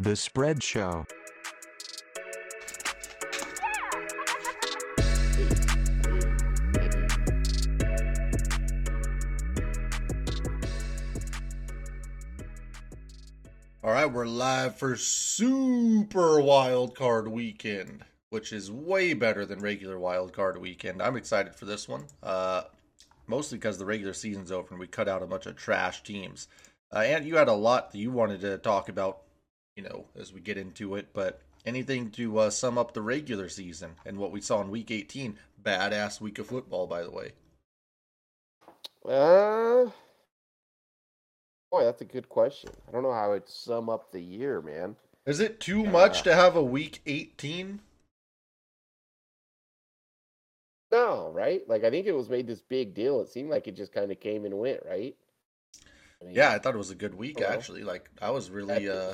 The Spread Show. All right, we're live for Super Wild Card Weekend, which is way better than regular Wild Card Weekend. I'm excited for this one, uh, mostly because the regular season's over and we cut out a bunch of trash teams. Uh, and you had a lot that you wanted to talk about, you know, as we get into it. But anything to uh, sum up the regular season and what we saw in Week 18? Badass week of football, by the way. Uh, boy, that's a good question. I don't know how I'd sum up the year, man. Is it too much to have a Week 18? No, right? Like I think it was made this big deal. It seemed like it just kind of came and went, right? I mean, Yeah, I thought it was a good week Hello? actually. Like I was really uh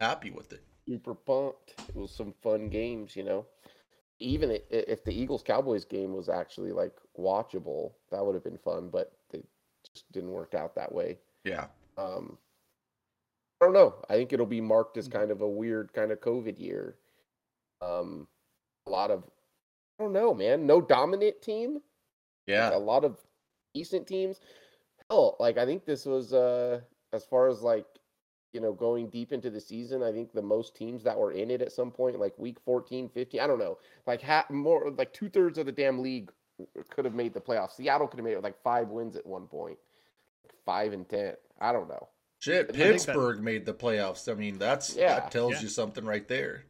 happy with it. super pumped. It was some fun games, you know. Even if the Eagles Cowboys game was actually like watchable, that would have been fun. But it just didn't work out that way. Yeah. Um, I don't know. I think it'll be marked as kind of a weird kind of COVID year. Um, a lot of, I don't know, man. No dominant team. Yeah. A lot of decent teams. Hell, like I think this was uh as far as like you know going deep into the season. I think the most teams that were in it at some point, like week 14, 15. I don't know, like ha- more like two thirds of the damn league could have made the playoffs. Seattle could have made it with like five wins at one point, like five and ten. I don't know. Shit, I think that- Pittsburgh made the playoffs. I mean, that's Yeah. that tells Yeah. you something right there.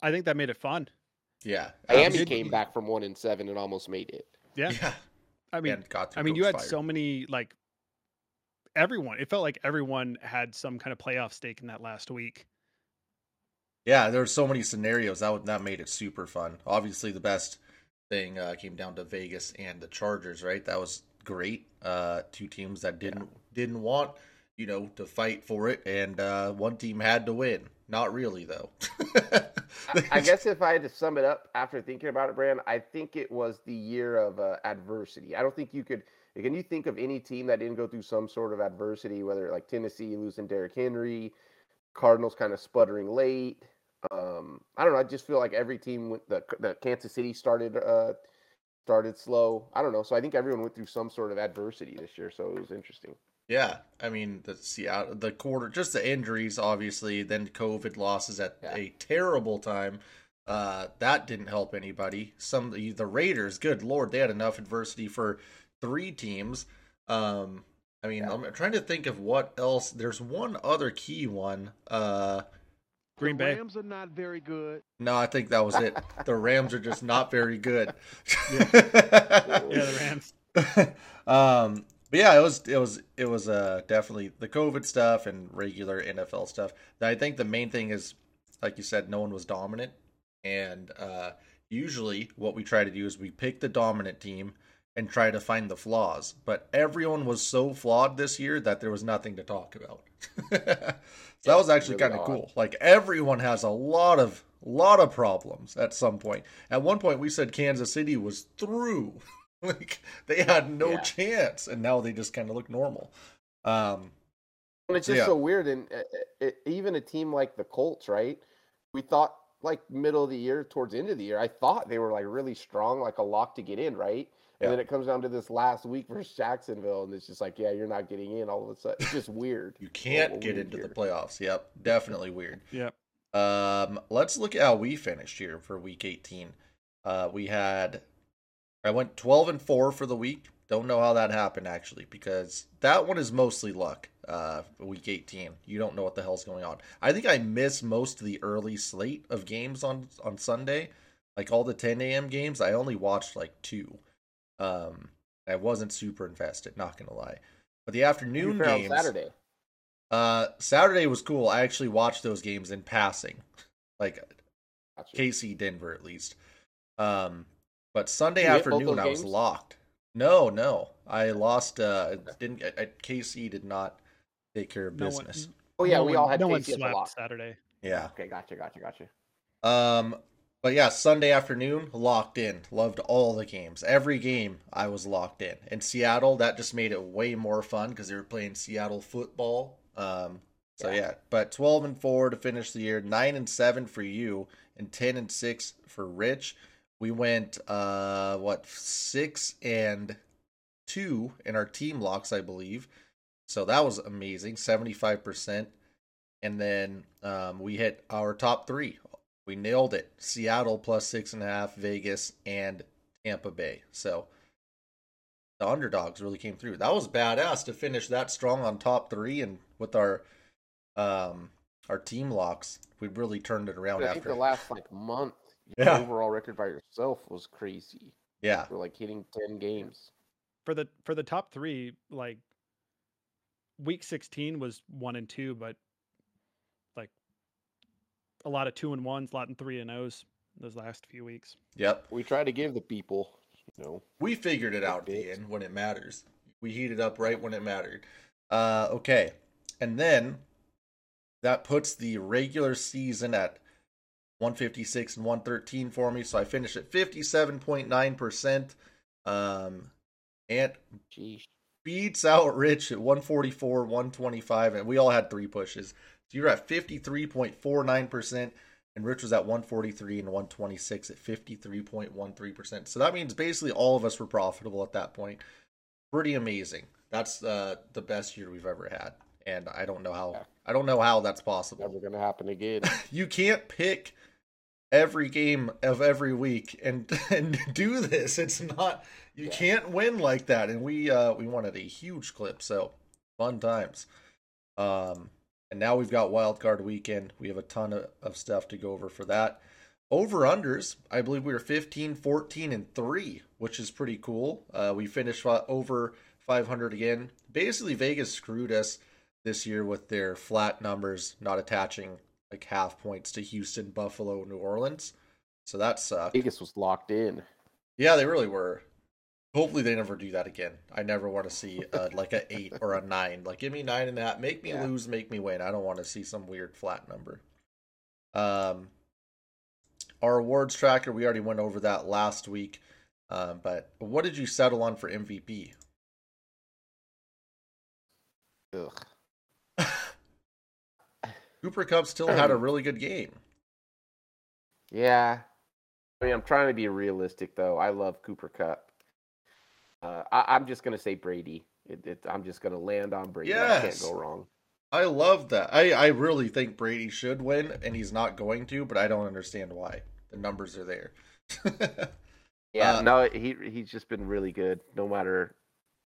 I think that made it fun. Yeah. Miami absolutely. came back from one and seven and almost made it. Yeah. Yeah. I mean, and got I mean, you Coach had fired. so many like everyone. It felt like everyone had some kind of playoff stake in that last week. Yeah, there were so many scenarios that would, that made it super fun. Obviously, the best thing uh, came down to Vegas and the Chargers. Right, that was great. Uh, two teams that didn't didn't want you know to fight for it, and uh, one team had to win. Not really though. I, I guess if I had to sum it up after thinking about it, Brand, I think it was the year of uh, adversity. I don't think you could. Can you think of any team that didn't go through some sort of adversity? Whether like Tennessee losing Derrick Henry, Cardinals kind of sputtering late. Um, I don't know. I just feel like every team went. The, the Kansas City started uh, started slow. I don't know. So I think everyone went through some sort of adversity this year. So it was interesting. Yeah, I mean the Seattle, the quarter, just the injuries, obviously. Then COVID losses at Yeah. a terrible time. Uh, that didn't help anybody. Some the the Raiders, good lord, they had enough adversity for three teams. Um, I mean, Yeah. I'm trying to think of what else. There's one other key one. Uh, Green the Bay. Rams are not very good. no, I think that was it. the Rams are just not very good. Yeah, the Rams. um but yeah it was it was it was uh definitely the covid stuff and regular nfl stuff i think the main thing is like you said no one was dominant and uh usually what we try to do is we pick the dominant team and try to find the flaws but everyone was so flawed this year that there was nothing to talk about so that was actually really kind of cool like everyone has a lot of lot of problems at some point at one point we said kansas city was through like they had no Yeah. chance and now they just kind of look normal um And it's just yeah. so weird. And uh, uh, even a team like the Colts, right? We thought like middle of the year, towards the end of the year, I thought they were like really strong, like a lock to get in, right? And Yeah. then it comes down to this last week versus Jacksonville, and it's just like, yeah, you're not getting in all of a sudden. It's just weird. you can't a get weird into the playoffs yep definitely weird Yep. um let's look at how we finished here for week 18 uh we had i went 12 and 4 for the week don't know how that happened actually because that one is mostly luck uh week 18 you don't know what the hell's going on i think i missed most of the early slate of games on on sunday like all the 10 a.m games i only watched like two um i wasn't super invested not gonna lie but the afternoon games Saturday. uh saturday was cool i actually watched those games in passing like Gotcha. KC Denver at least. Um, but Sunday afternoon I was games? locked. No, no, I lost. Uh, didn't I, KC did not take care of No business. Oh yeah, no we one- all had no one KC at the swept lock. Saturday. Yeah. Okay, gotcha, gotcha, gotcha. Um, but yeah, Sunday afternoon locked in. Loved all the games. Every game I was locked in. In Seattle, that just made it way more fun because they were playing Seattle football. Um, So Yeah. yeah, but 12 and 4 to finish the year, 9 and 7 for you and 10 and 6 for Rich. We went uh what 6 and 2 in our team locks, I believe. So that was amazing, 75%. And then um, we hit our top 3. We nailed it. Seattle plus six and a half, Vegas and Tampa Bay. So the underdogs really came through. That was badass to finish that strong on top three and with our um our team locks. We really turned it around I think after. the last like month, your Yeah. overall record by yourself was crazy. yeah. For like hitting ten games. for the for the top three, like week sixteen was one and two, but like a lot of two and ones, a lot of three and O's those last few weeks. Yep. We try to give the people, you know, We figured it out, Big. Ian, when it matters. We heated up right when it mattered. Uh, okay. And then that puts the regular season at 156 and 113 for me. So I finish at 57.9%. Um, and geez. Beats out Rich at 144, 125. And we all had three pushes. So you're at 53.49%. And Rich was at 143 and 126 at 53.13%. So that means basically all of us were profitable at that point. Pretty amazing. That's uh, the best year we've ever had. And I don't know how. I don't know how that's possible. Never gonna happen again. You can't pick every game of every week and and do this. It's not you Yeah. can't win like that. And we uh we wanted a huge clip, so fun times. Um and now we've got wild card weekend. We have a ton of, of stuff to go over for that. Over unders, I believe we were 15, 14, and 3, which is pretty cool. Uh, we finished over 500 again. Basically, Vegas screwed us this year with their flat numbers, not attaching like half points to Houston, Buffalo, New Orleans. So that sucked. Vegas was locked in. Yeah, they really were. Hopefully, they never do that again. I never want to see uh, like a eight or a nine. Like, give me nine and a half. Make me Yeah. lose. Make me win. I don't want to see some weird flat number. Um, our awards tracker. We already went over that last week. Um, but what did you settle on for MVP? Ugh. Cooper Kupp still had a really good game. Yeah. I mean, I'm trying to be realistic though. I love Cooper Kupp. Uh, I, I'm just gonna say Brady. It, it, I'm just gonna land on Brady. I can't go wrong. I love that. I, I really think Brady should win, and he's not going to, but I don't understand why. The numbers are there. Yeah, Uh, no, he he's just been really good. No matter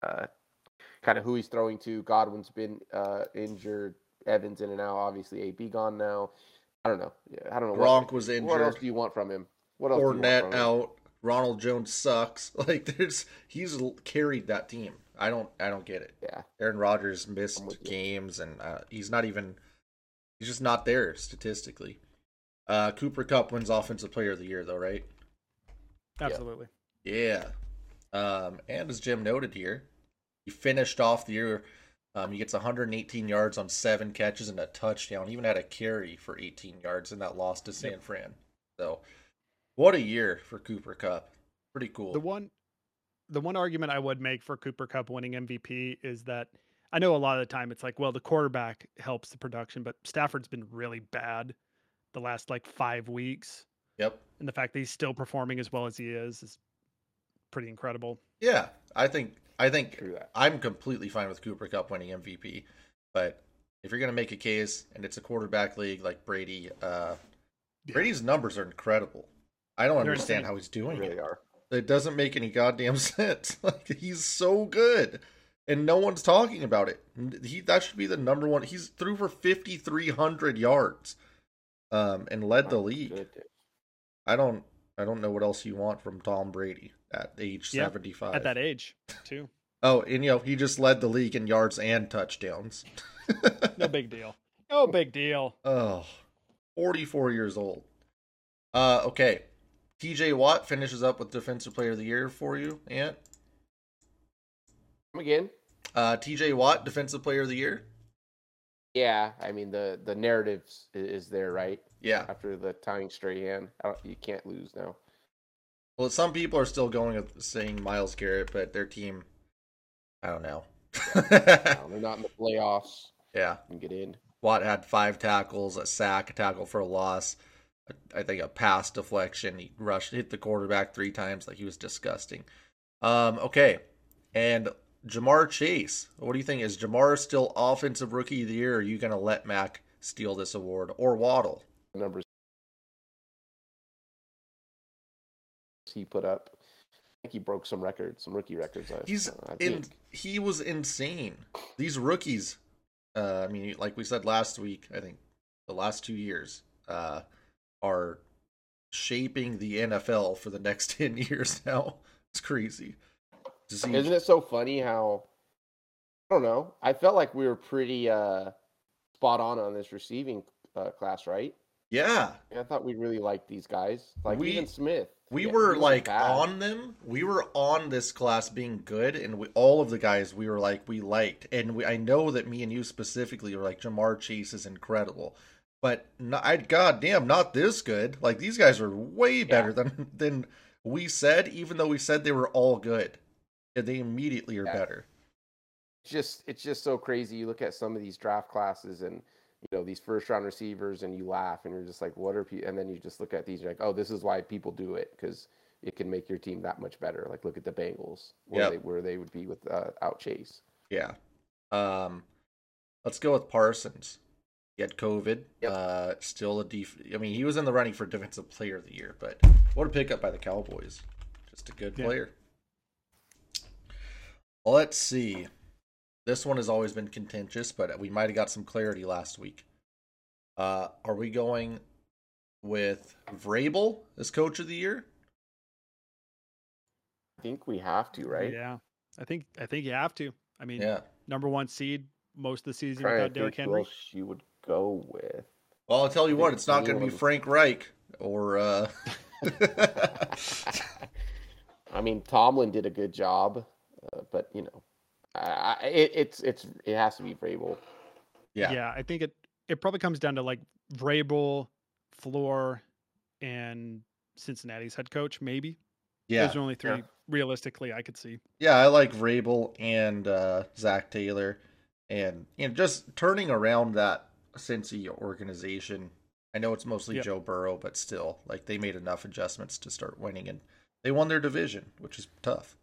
uh, kind of who he's throwing to. Godwin's been uh, injured. Evans in and out. Obviously, AB gone now. I don't know. Yeah, I don't know. Gronk was injured. what else do you want from him? What else? do you Fournette out. Ronald Jones sucks. Like there's he's carried that team. I don't I don't get it. Yeah, Aaron Rodgers missed I'm with you. games, and uh, he's not even he's just not there statistically. Uh, Cooper Kupp wins Offensive Player of the Year though, right? Absolutely. Yeah. Um, and as Jim noted here, he finished off the year. Um, he gets 118 yards on seven catches and a touchdown. Even had a carry for 18 yards in that loss to San Fran. So, what a year for Cooper Kupp. Pretty cool. The one the one argument I would make for Cooper Kupp winning MVP is that I know a lot of the time it's like, well, the quarterback helps the production, but Stafford's been really bad the last like five weeks. Yep. And the fact that he's still performing as well as he is is pretty incredible. Yeah, I think I think. I'm completely fine with Cooper Kupp winning MVP, but if you're gonna make a case and it's a quarterback league like Brady, uh, Yeah. Brady's numbers are incredible. I don't They're understand insane. how he's doing really it. are. It doesn't make any goddamn sense. Like he's so good, and no one's talking about it. He that should be the number one. He's threw for 5,300 yards, um, and led the league. goodness. I don't I don't know what else you want from Tom Brady at age Yeah, 75. At that age, too. Oh, and you know, he just led the league in yards and touchdowns. No big deal. No big deal. oh, 44 years old. Uh, okay. TJ Watt finishes up with Defensive Player of the Year for you, Ant. Come again? Uh, TJ Watt, Defensive Player of the Year. Yeah, I mean the the narrative is, is there, right? Yeah. After the tying Strahan, hand, you can't lose now. Well, some people are still going with saying Myles Garrett, but their team, I don't know. No, they're not in the playoffs yeah. and get in. Watt had five tackles, a sack, a tackle for a loss, I think a pass deflection. He rushed, hit the quarterback three times. Like he was disgusting. Um, okay, and Ja'Marr Chase. What do you think? Is Ja'Marr still offensive rookie of the year? Are you going to let Mac steal this award or Waddle? Numbers he put up. I think he broke some records, some rookie records. I, He's I in. He was insane. These rookies. Uh, I mean, like we said last week, I think the last two years uh, are shaping the NFL for the next ten years. Now it's crazy. Isn't it so funny how I don't know. I felt like we were pretty uh spot on on this receiving uh, class, right? Yeah, I thought we really liked these guys, like We- even Smith. we Yeah, were like bad. on them. We were on this class being good, and we, all of the guys we were like we liked, and we, I know that me and you specifically were like Ja'Marr Chase is incredible, but not, I goddamn not this good. Like these guys are way better than than we said, even though we said they were all good. And they immediately are Yeah. better. Just it's just so crazy. You look at some of these draft classes and you know these first round receivers, and you laugh, and you're just like, what are people? And then you just look at these, you're like, oh, this is why people do it because it can make your team that much better. Like look at the Bengals, where Yep. they where they would be with uh, out Chase. Yeah. Um, let's go with Parsons. He had COVID. Yep. Uh, still a def. I mean, he was in the running for defensive player of the year, but what a pickup by the Cowboys. Just a good Yeah. player. Let's see. This one has always been contentious, but we might have got some clarity last week. Uh, are we going with Vrabel as coach of the year? I think we have to, right? Yeah, I think I think you have to. I mean, Yeah. number one seed most of the season Trying without Derrick Henry. else you would go with. Well, I'll tell you what, it's not going to be Frank Reich or. Uh... I mean, Tomlin did a good job, uh, but you know, I, I, it, it's it's it has to be Vrabel. yeah. Yeah. I think it it probably comes down to like Vrabel, Floor, and Cincinnati's head coach. Maybe Yeah. those are only three Yeah. realistically I could see. Yeah, I like Vrabel and uh, Zac Taylor, and you know, just turning around that Cincy organization. I know it's mostly Yep. Joe Burrow, but still, like they made enough adjustments to start winning, and they won their division, which is tough.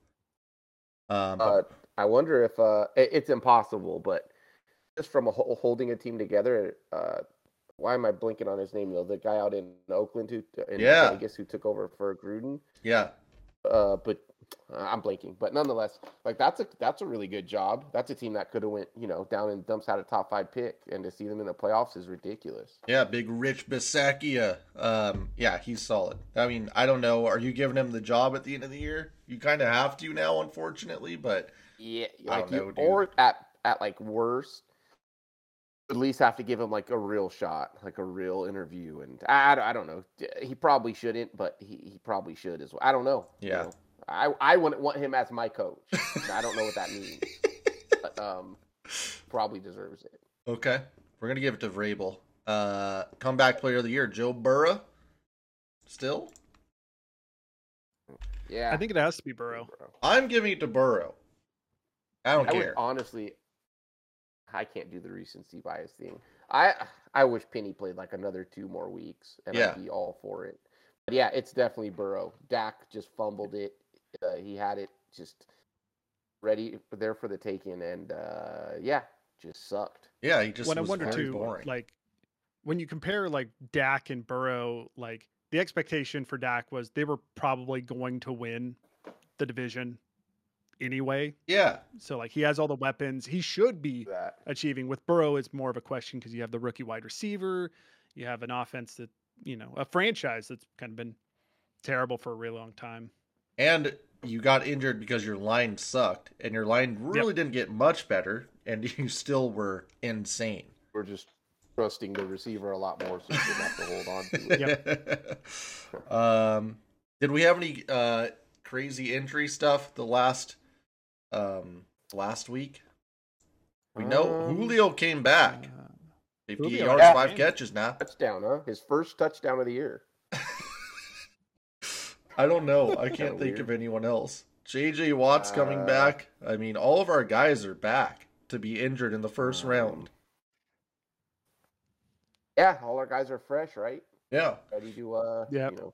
Um, Uh, but- I wonder if uh, it, it's impossible, but just from a whole, holding a team together. Uh, why am I blinking on his name though? The guy out in Oakland who in Yeah. Vegas who took over for Gruden. yeah, Uh, but uh, I'm blinking. But nonetheless, like that's a that's a really good job. That's a team that could have went you know down and dumps out a top five pick, and to see them in the playoffs is ridiculous. yeah, big Rich Bisaccia. Um, yeah, he's solid. I mean, I don't know. Are you giving him the job at the end of the year? You kind of have to now, unfortunately, but Yeah, like don't you, dude. or at at like worst, at least have to give him like a real shot, like a real interview. And I, I, I don't know. He probably shouldn't, but he, he probably should as well. I don't know. you Yeah. know. I I wouldn't want him as my coach. I don't know what that means. But, um, probably deserves it. okay, we're gonna give it to Vrabel. Uh, comeback player of the year, Joe Burrow. Still, Yeah, I think it has to be Burrow. I'm giving it to Burrow. I don't I would care. honestly, I can't do the recency bias thing. I I wish Penny played like another two more weeks, and Yeah. I'd be all for it. But yeah, it's definitely Burrow. Dak just fumbled it. Uh, he had it just ready there for the taking, and uh, yeah, just sucked. yeah, he just when I was wonder very too, boring. like when you compare like Dak and Burrow, like the expectation for Dak was they were probably going to win the division anyway. yeah, So like he has all the weapons. He should be That achieving. With Burrow, it's more of a question because you have the rookie wide receiver, you have an offense that you know a franchise that's kind of been terrible for a really long time. and you got injured because your line sucked, and your line really didn't get much better, and you still were insane. we're just trusting the receiver a lot more, so we didn't have to hold on to it. um, did we have any uh crazy injury stuff the last um last week? We know Um, Julio came back. Uh, 50 Julio, yards, yeah. five catches now. Touchdown, huh? His first touchdown of the year. I don't know. I can't think weird. of anyone else. JJ Watt's coming Uh, back. I mean, all of our guys are back to be injured in the first um, round. Yeah, all our guys are fresh, right? Yeah, Ready to uh, Yep. you know,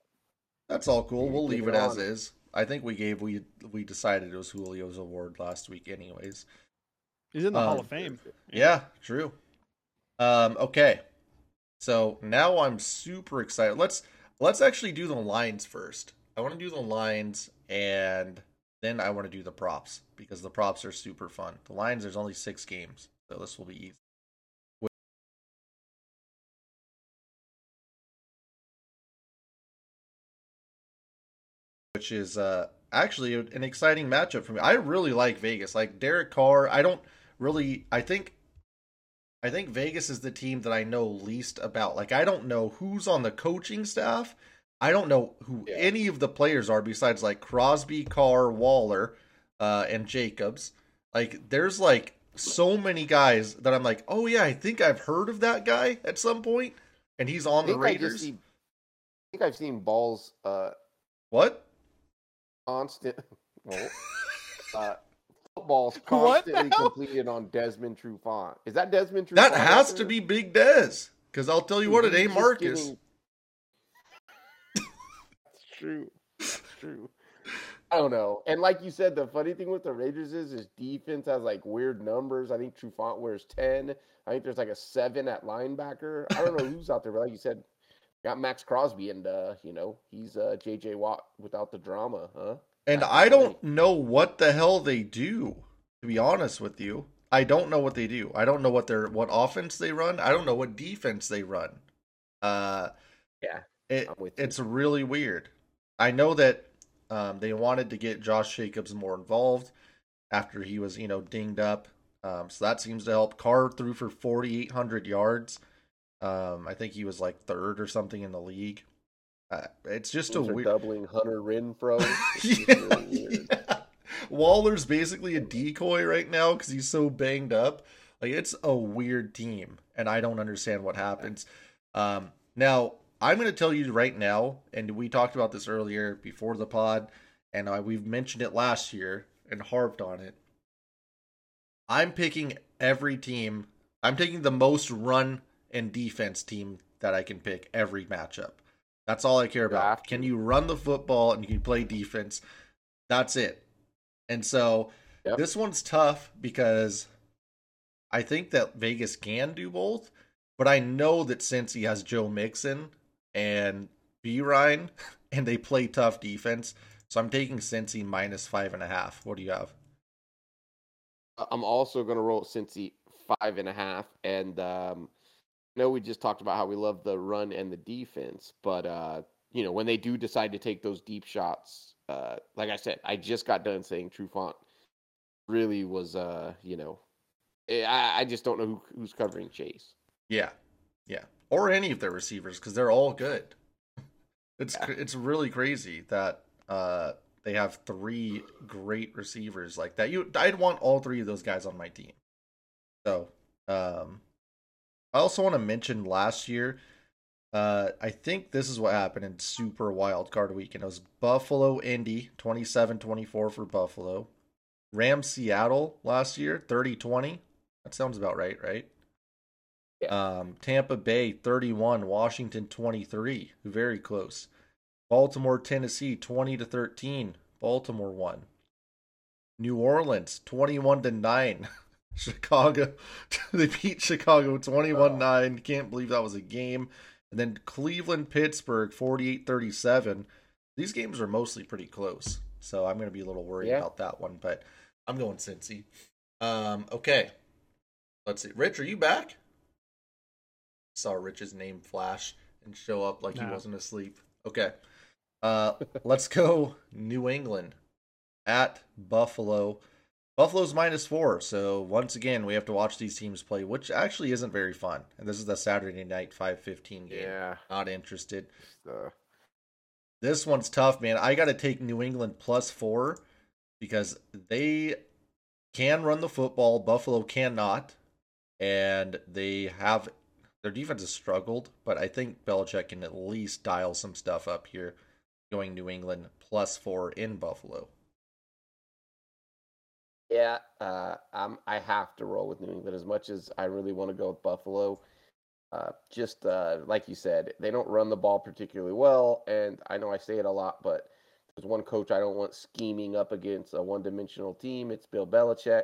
that's all cool. We'll leave it it as is. I think we gave we we decided it was Julio's award last week, anyways. He's in the Hall Um, of Fame. Yeah, true. Um, okay. So now I'm super excited. Let's let's actually do the lines first. I want to do the lines and then I want to do the props because the props are super fun. The lines there's only 6 games. So this will be easy. Which is uh actually an exciting matchup for me. I really like Vegas. Like Derek Carr, I don't really I think I think Vegas is the team that I know least about. Like I don't know who's on the coaching staff. I don't know who Yeah. any of the players are besides like Crosby, Carr, Waller, uh, and Jacobs. Like there's like so many guys that I'm like, oh yeah, I think I've heard of that guy at some point, and he's on the I Raiders. see, I think I've seen balls uh What? Constant. Well, uh, footballs constantly completed on Desmond Trufant. Is that Desmond Trufant? That has to be Big Des. Because I'll tell you what, it ain't Marcus. getting- That's true. That's true. I don't know. And like you said, the funny thing with the Raiders is his defense has like weird numbers. I think Trufant wears 10. I think there's like a seven at linebacker. I don't know who's out there, but like you said, got Maxx Crosby and uh, you know, he's uh JJ Watt without the drama, huh? And I don't know what the hell they do, to be honest with you. I don't know what they do. I don't know what their what offense they run. I don't know what defense they run. Uh Yeah, it, it's really weird. I know that um, they wanted to get Josh Jacobs more involved after he was, you know, dinged up. Um, so that seems to help. Carr threw for 4,800 yards. Um, I think he was like third or something in the league. Uh, it's just Teams a weird. doubling Hunter Renfrow. Yeah, really weird. yeah. Waller's basically a decoy right now because he's so banged up. Like it's a weird team, and I don't understand what happens. Um, now I'm going to tell you right now, and we talked about this earlier before the pod, and uh, we've mentioned it last year and harped on it. I'm picking every team. I'm taking the most run and defense team that I can pick every matchup. That's all I care about. Can you run the football and you can play defense? That's it. And so Yep. this one's tough because I think that Vegas can do both, but I know that since he has Joe Mixon and B Ryan and they play tough defense, so I'm taking Cincy minus five and a half. What do you have? I'm also going to roll Cincy five and a half. And um, know we just talked about how we love the run and the defense, but uh, you know when they do decide to take those deep shots, uh, like I said, I just got done saying Trufant really was, uh, you know, eh, I, I just don't know who, who's covering Chase. Yeah, yeah, or any of their receivers because they're all good. It's Yeah. it's really crazy that uh they have three great receivers like that. You, I'd want all three of those guys on my team. So, um, I also want to mention last year. Uh, I think this is what happened in Super Wild Card Weekend. It was Buffalo Indy 27-24 for Buffalo. Rams Seattle last year 30-20. That sounds about right, right? Um, Tampa Bay 31, Washington 23, very close. Baltimore, Tennessee 20 to 13, Baltimore won. New Orleans 21 to 9, Chicago they beat Chicago 21-9. Can't believe that was a game. And then Cleveland, Pittsburgh 48-37. These games are mostly pretty close. So I'm going to be a little worried Yeah. about that one, but I'm going Cincy. Um, okay. Let's see. Rich, are you back? Saw Rich's name flash and show up like he wasn't asleep. Okay. Uh let's go New England at Buffalo. Buffalo's minus four, so once again we have to watch these teams play, which actually isn't very fun. And this is the Saturday night five fifteen game. Yeah. Not interested. Uh, This one's tough, man. I got to take New England plus four because they can run the football. Buffalo cannot, and they have their defense has struggled. But I think Belichick can at least dial some stuff up here, going New England plus four in Buffalo. Yeah, uh, I'm, I have to roll with New England as much as I really want to go with Buffalo. Uh, just uh, like you said, they don't run the ball particularly well. And I know I say it a lot, but there's one coach I don't want scheming up against a one dimensional team. It's Bill Belichick.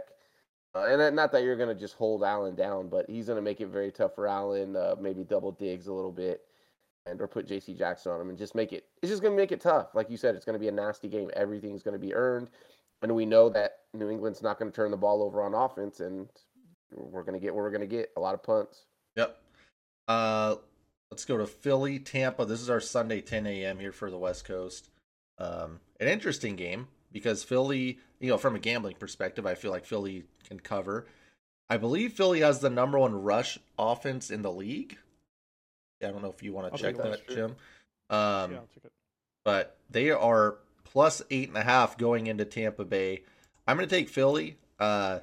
Uh, and not that you're going to just hold Allen down, but he's going to make it very tough for Allen, uh, maybe double digs a little bit and or put JC Jackson on him and just make it it's just going to make it tough. Like you said, it's going to be a nasty game. Everything's going to be earned. And we know that New England's not going to turn the ball over on offense and we're going to get what we're going to get, a lot of punts. Yep. Uh let's go to Philly, Tampa. This is our Sunday 10 a.m. here for the West Coast. Um, an interesting game because Philly, you know, from a gambling perspective, I feel like Philly can cover. I believe Philly has the number one rush offense in the league. I don't know if you want to check that, Jim. Um, yeah, but they are plus eight and a half going into Tampa Bay. I'm going to take Philly. Uh,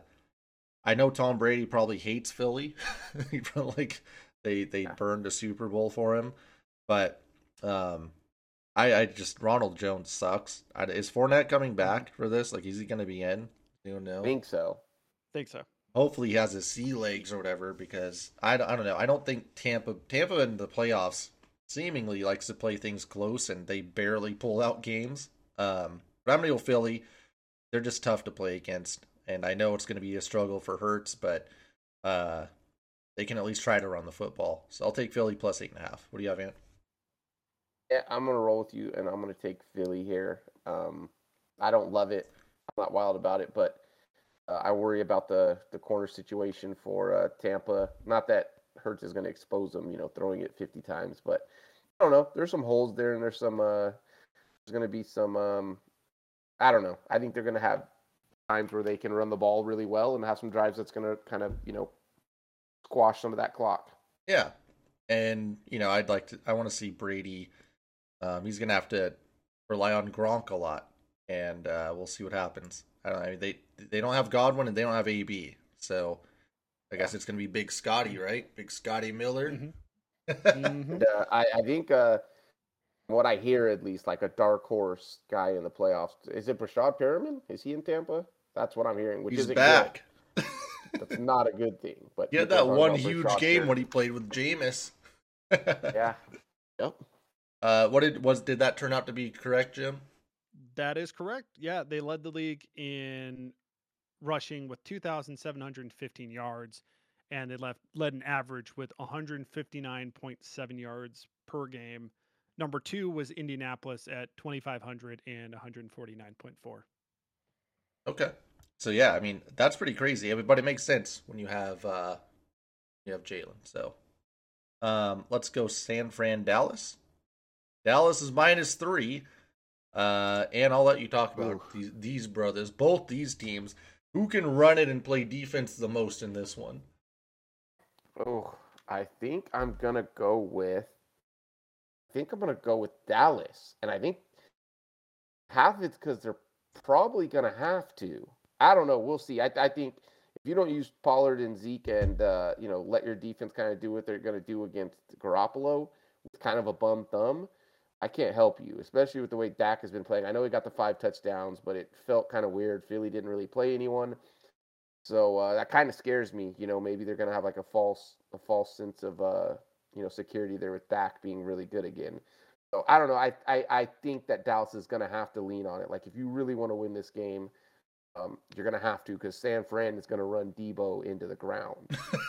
I know Tom Brady probably hates Philly. he probably like they they burned a Super Bowl for him, but um, I, I just Ronald Jones sucks. I, is Fournette coming back for this? Like, is he going to be in? You don't know. Think so. Think so. Hopefully, he has his sea legs or whatever. Because I, I don't know. I don't think Tampa Tampa in the playoffs seemingly likes to play things close, and they barely pull out games. Um, but I'm gonna go Philly. They're just tough to play against, and I know it's going to be a struggle for Hurts, but uh, they can at least try to run the football. So I'll take Philly plus eight and a half. What do you have, Ant? Yeah, I'm gonna roll with you, and I'm gonna take Philly here. Um, I don't love it. I'm not wild about it, but uh, I worry about the the corner situation for uh, Tampa. Not that Hurts is gonna expose them, you know, throwing it 50 times, but I don't know. There's some holes there, and there's some. Uh, there's gonna be some. Um, I don't know. I think they're gonna have times where they can run the ball really well and have some drives that's gonna kind of you know squash some of that clock. Yeah, and you know, I'd like to. I want to see Brady um, he's gonna have to rely on Gronk a lot, and uh, we'll see what happens. I don't. I mean, they they don't have Godwin and they don't have AB, so I guess it's gonna be Big Scotty, right? Big Scotty Miller. Mm-hmm. and, uh, I, I think uh, what I hear at least, like a dark horse guy in the playoffs, is it Breshad Perriman? Is he in Tampa? That's what I'm hearing. Which He's back. That's not a good thing. But he had that one huge game Perriman. when he played with Jameis. yeah. Yep. Uh, what did was did that turn out to be correct, Jim? That is correct. Yeah, they led the league in rushing with 2,715 yards, and they left led an average with 159.7 yards per game. Number two was Indianapolis at 2,500 and 149.4. Okay, so yeah, I mean that's pretty crazy, but it makes sense when you have uh, you have Jalen. So um, let's go San Fran Dallas. Dallas is minus three. Uh, and I'll let you talk about these, these brothers, both these teams. Who can run it and play defense the most in this one? Oh, I think I'm gonna go with. I think I'm gonna go with Dallas, and I think half of it's because they're probably gonna have to. I don't know. We'll see. I, I think if you don't use Pollard and Zeke and uh, you know let your defense kind of do what they're gonna do against Garoppolo with kind of a bum thumb, I can't help you, especially with the way Dak has been playing. I know he got the five touchdowns, but it felt kind of weird. Philly didn't really play anyone, so uh, that kind of scares me. You know, maybe they're gonna have like a false a false sense of uh, you know security there with Dak being really good again. So I don't know. I I, I think that Dallas is gonna have to lean on it. Like if you really want to win this game. Um, you're gonna have to because San Fran is gonna run Deebo into the ground.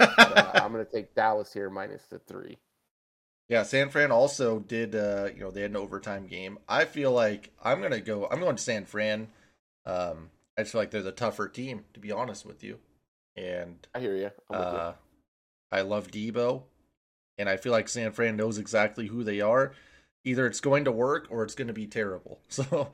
but, uh, I'm gonna take Dallas here minus the three. Yeah, San Fran also did. Uh, you know, they had an overtime game. I feel like I'm gonna go. I'm going to San Fran. Um, I just feel like they're the tougher team, to be honest with you. And I hear you. Uh, you. I love Deebo, and I feel like San Fran knows exactly who they are. Either it's going to work or it's going to be terrible. So,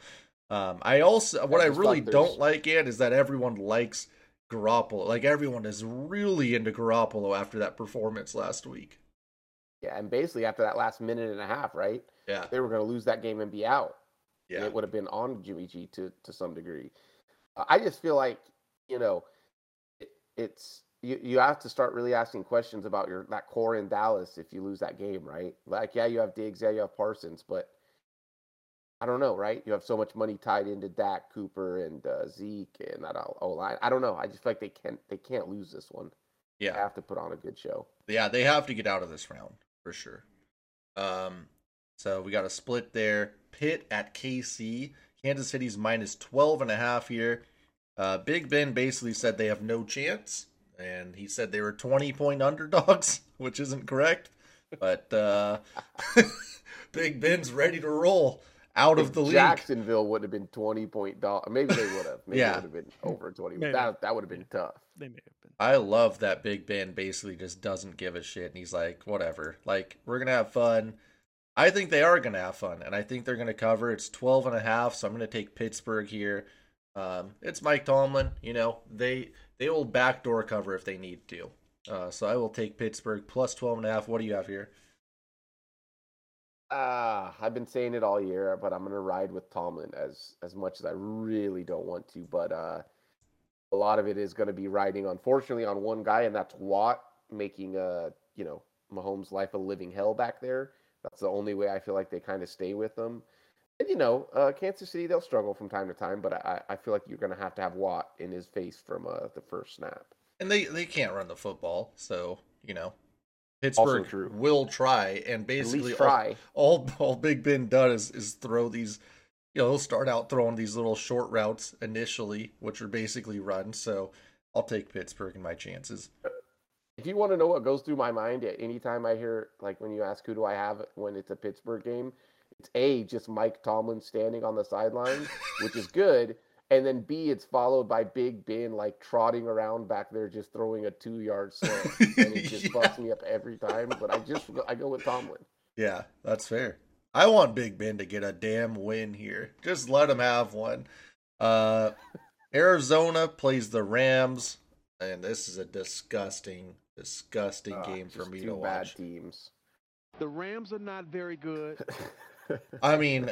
um, I also what I really don't like it is that everyone likes Garoppolo. Like everyone is really into Garoppolo after that performance last week. Yeah, and basically after that last minute and a half, right? Yeah, they were going to lose that game and be out. Yeah, and it would have been on Jimmy G to to some degree. I just feel like you know, it, it's you you have to start really asking questions about your that core in Dallas if you lose that game, right? Like, yeah, you have Diggs, yeah, you have Parsons, but I don't know, right? You have so much money tied into Dak Cooper and uh, Zeke and that O line. I don't know. I just feel like they can't they can't lose this one. Yeah, they have to put on a good show. Yeah, they have to get out of this round for sure. Um, so we got a split there. Pitt at KC. Kansas City's minus 12 and a half here. Uh, Big Ben basically said they have no chance, and he said they were 20 point underdogs, which isn't correct. But uh, Big Ben's ready to roll out if of the Jacksonville would have been 20 point dog. Maybe they would have. Maybe yeah. it would have been over 20. That, that would have been tough. They may have been. I love that Big Ben basically just doesn't give a shit and he's like, whatever. Like, we're gonna have fun. I think they are gonna have fun, and I think they're gonna cover. It's 12 and a half, so I'm gonna take Pittsburgh here. Um, it's Mike Tomlin, you know, they they will backdoor cover if they need to. Uh, so I will take Pittsburgh plus 12 and a half. What do you have here? Uh, I've been saying it all year, but I'm gonna ride with Tomlin as as much as I really don't want to. But uh, a lot of it is to be riding, unfortunately, on one guy, and that's Watt making uh you know Mahomes' life a living hell back there. That's the only way I feel like they kind of stay with them. And you know, uh, Kansas City they'll struggle from time to time, but I, I feel like you're going to have to have Watt in his face from uh, the first snap. And they they can't run the football, so you know Pittsburgh will try and basically try. All, all, all Big Ben does is, is throw these. You know, he'll start out throwing these little short routes initially, which are basically runs. So I'll take Pittsburgh in my chances. If you want to know what goes through my mind at any time I hear, like when you ask who do I have when it's a Pittsburgh game, it's A, just Mike Tomlin standing on the sideline, which is good and then B, it's followed by Big Ben like trotting around back there, just throwing a two yard slant, and it just yeah. busts me up every time. But I just I go with Tomlin. Yeah, that's fair. I want Big Ben to get a damn win here. Just let him have one. Uh, Arizona plays the Rams, and this is a disgusting, disgusting uh, game for me to watch. Bad teams. The Rams are not very good. I mean,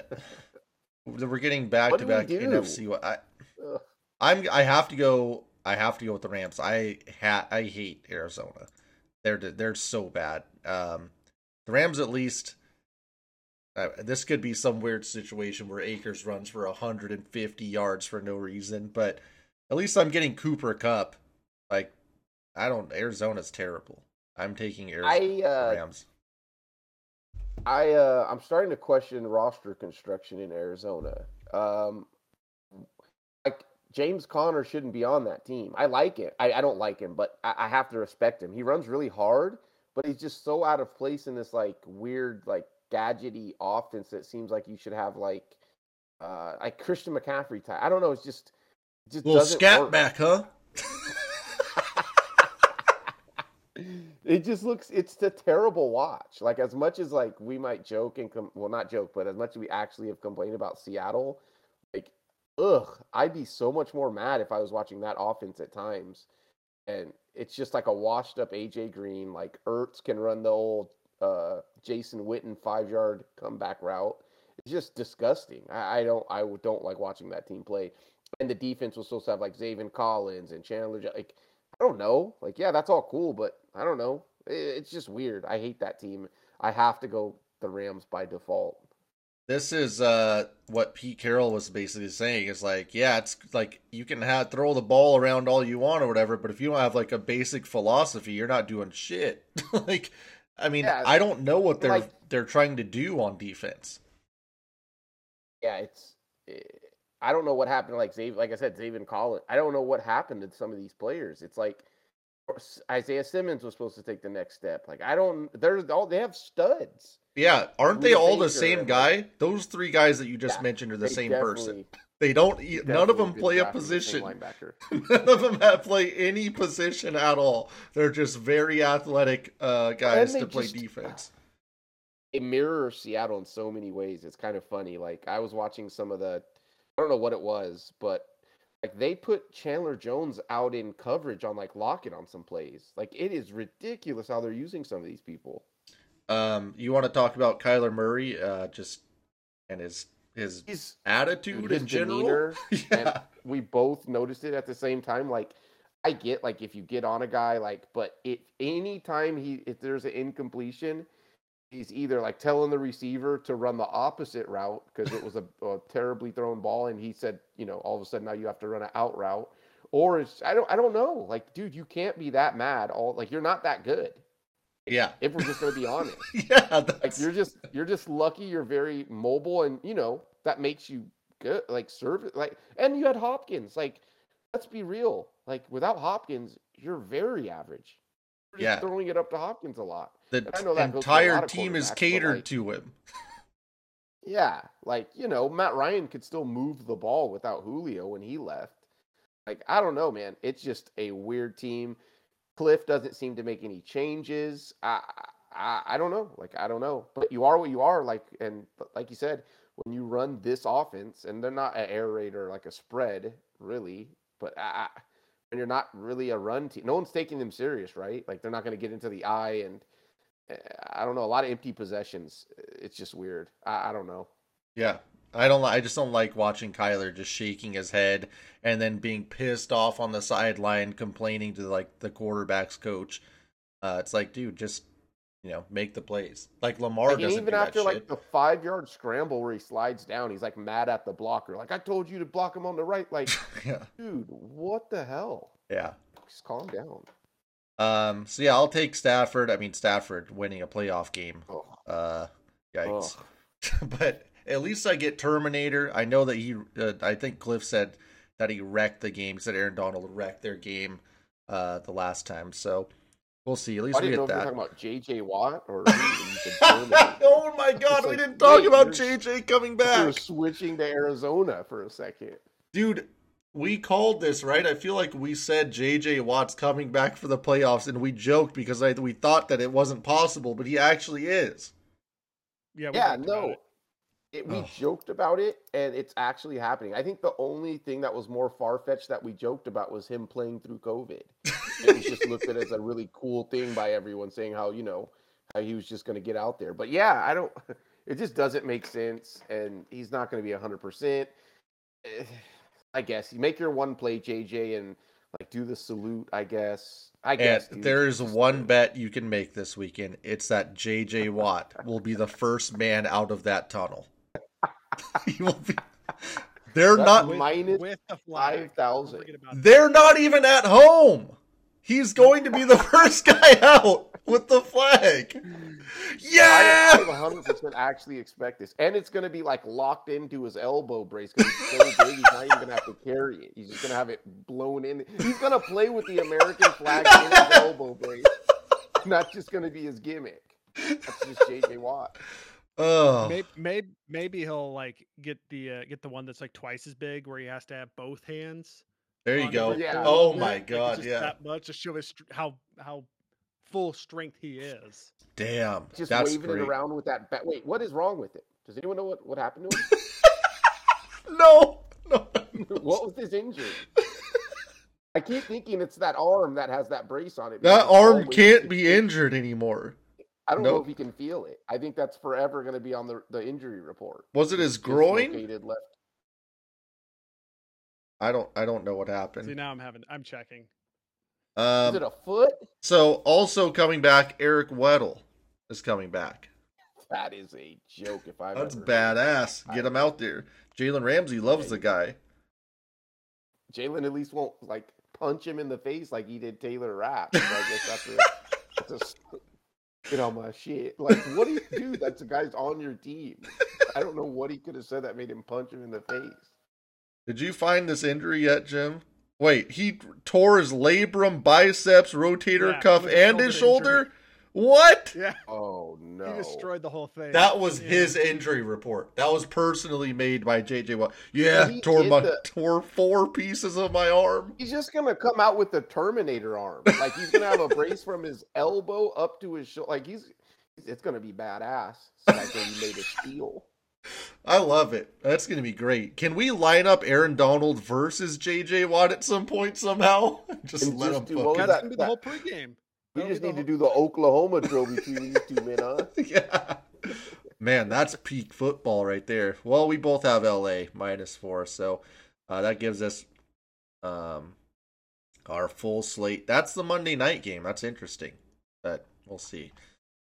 we're getting back to back NFC. I, I'm I have to go. I have to go with the Rams. I ha- I hate Arizona. They're they're so bad. Um, the Rams at least. Uh, this could be some weird situation where Akers runs for 150 yards for no reason, but at least I'm getting Cooper Kupp. Like, I don't. Arizona's terrible. I'm taking Arizona I, uh, Rams. I uh, I'm starting to question roster construction in Arizona. Um, like James Conner shouldn't be on that team. I like it. I, I don't like him, but I, I, have to respect him. He runs really hard, but he's just so out of place in this like weird like gadgety offense that seems like you should have like uh like Christian McCaffrey type. I don't know. It's just it just little scat work. back, huh? it just looks it's a terrible watch. Like as much as like we might joke and com- well not joke but as much as we actually have complained about seattle like ugh i'd be so much more mad if i was watching that offense at times. And it's just like a washed up aj green like ertz can run the old uh, jason witten five yard comeback route. It's just disgusting. I, I don't i don't like watching that team play. And the defense supposed to have like Zaven Collins and Chandler like I don't know. Like, yeah, that's all cool, but I don't know. It's just weird. I hate that team. I have to go the Rams by default. This is uh, what Pete Carroll was basically saying. Is like, yeah, it's like you can have throw the ball around all you want or whatever, but if you don't have like a basic philosophy, you're not doing shit. like, I mean, yeah, I don't know what they're like, they're trying to do on defense. Yeah, it's it, I don't know what happened. Like Zave, like I said, Zaven Collins. I don't know what happened to some of these players. It's like Isaiah Simmons was supposed to take the next step. Like I don't. They're all they have studs. Yeah, aren't they all the same guy? Like, Those three guys that you just yeah, mentioned are the same person. They don't. None of them play a position. none of them have play any position at all. They're just very athletic uh, guys to play just, defense. It mirrors Seattle in so many ways. It's kind of funny. Like I was watching some of the I don't know what it was, but like they put Chandler Jones out in coverage on like Lockett on some plays. Like it is ridiculous how they're using some of these people. Um, you want to talk about Kyler Murray, uh, just and his his his attitude his in general. yeah. we both noticed it at the same time. Like I get like if you get on a guy, like, but if any time he if there's an incompletion, he's either like telling the receiver to run the opposite route because it was a, a, terribly thrown ball and he said you know all of a sudden now you have to run an out route or it's I don't I don't know. Like, dude, you can't be that mad. All like you're not that good. Yeah. If we're just gonna be honest, Yeah. like you're just you're just lucky. You're very mobile, and you know that makes you good. Like serve it like, and you had Hopkins. Like, let's be real. Like without Hopkins, you're very average. You're just Yeah. throwing it up to Hopkins a lot. The that goes for a entire team is catered like- to him. Yeah, like you know, Matt Ryan could still move the ball without Julio when he left. Like I don't know, man. It's just a weird team. Kliff doesn't seem to make any changes. I, I I don't know. Like I don't know. But you are what you are. Like and like you said, when you run this offense, and they're not an air raid or like a spread, really. But I- when you're not really a run team, no one's taking them serious, right? Like they're not going to get into the eye and. I don't know. A lot of empty possessions. It's just weird. I, I don't know. Yeah. I don't. I just don't like watching Kyler just shaking his head and then being pissed off on the sideline, complaining to like the quarterback's coach. Uh, it's like, dude, just you know, make the plays. Like Lamar Like, doesn't even do after like the five yard scramble where he slides down, he's like mad at the blocker. Like I told you to block him on the right. Like, yeah, dude, what the hell? yeah. Just calm down. Um. So yeah, I'll take Stafford. I mean, Stafford winning a playoff game. Oh, Uh, yikes. Ugh. but at least I get Terminator. I know that he. Uh, I think Kliff said that he wrecked the game. He said Aaron Donald wrecked their game uh, the last time. So we'll see. At least I we get if you were that. talking about J.J. Watt or who you said Terminator. oh my God, It's we didn't talk wait, about JJ coming back, were switching to Arizona for a second. dude. We called this right. I feel like we said JJ Watt's coming back for the playoffs, and we joked because I, we thought that it wasn't possible, but he actually is. Yeah, Yeah, no. it. It, we Ugh. joked about it, and it's actually happening. I think the only thing that was more far fetched that we joked about was him playing through COVID. it was just looked at as a really cool thing by everyone, saying how you know how he was just going to get out there. But yeah, I don't. It just doesn't make sense, and he's not going to be hundred percent. Eh, I guess you make your one play, JJ, and like do the salute. I guess. I guess And there is one bet you can make this weekend. It's that JJ Watt will be the first man out of that tunnel. he will be. They're That's not. With- minus with the 5,000. forget about that. They're not even at home. He's going to be the first guy out with the flag. Yeah. I, I 100% actually expect this, and it's going to be like locked into his elbow brace because he's so big. He's not even going to have to carry it. He's just going to have it blown in. He's going to play with the American flag in his elbow brace. Not just going to be his gimmick. That's just JJ Watt. Oh, Maybe, maybe maybe he'll like get the uh, get the one that's like twice as big where he has to have both hands. There you go. Yeah. Oh my it's god, just yeah. that much to show his str- how how full strength he is. Damn. Just That's waving great. it around with that bat. Wait, what is wrong with it? Does anyone know what, what happened to him? No. No. what was his injury? I keep thinking it's that arm that has that brace on it. That arm can't be injured anymore. I don't know if he can feel it. I think that's forever going to be on the the injury report. Was it his groin? Left. I don't I don't know what happened. See now I'm having I'm checking. Is it Um a foot? so also coming back Eric Weddle is coming back. That is a joke. If I've That's ever heard. badass. Get him out there. Jalen Ramsey loves the guy. Jalen at least won't like punch him in the face like he did Taylor Rapp. So I guess that's a, that's a s- get on my shit. Like, what do you do? That's a guy's on your team. I don't know what he could have said that made him punch him in the face. Did you find this injury yet, Jim? Wait, he tore his labrum, biceps, rotator Yeah, cuff, it was a and his shoulder shoulder. What? Yeah, Oh no! he destroyed the whole thing. That was Yeah. his injury report. That was personally made by JJ Watt. Yeah, he tore my the- tore four pieces of my arm. He's just gonna come out with the Terminator arm. Like he's gonna have a brace from his elbow up to his shoulder. Like he's, it's gonna be badass. It's like when he made of steel. I love it. That's gonna be great. Can we line up Aaron Donald versus JJ Watt at some point somehow? just And let just him do fuck what it. That's that- gonna the whole pregame. We That'll just need the to do the Oklahoma drill between these two men, huh? yeah. Man, that's peak football right there. Well, we both have LA minus four, so uh, that gives us um our full slate. That's the Monday night game. That's interesting. But we'll see.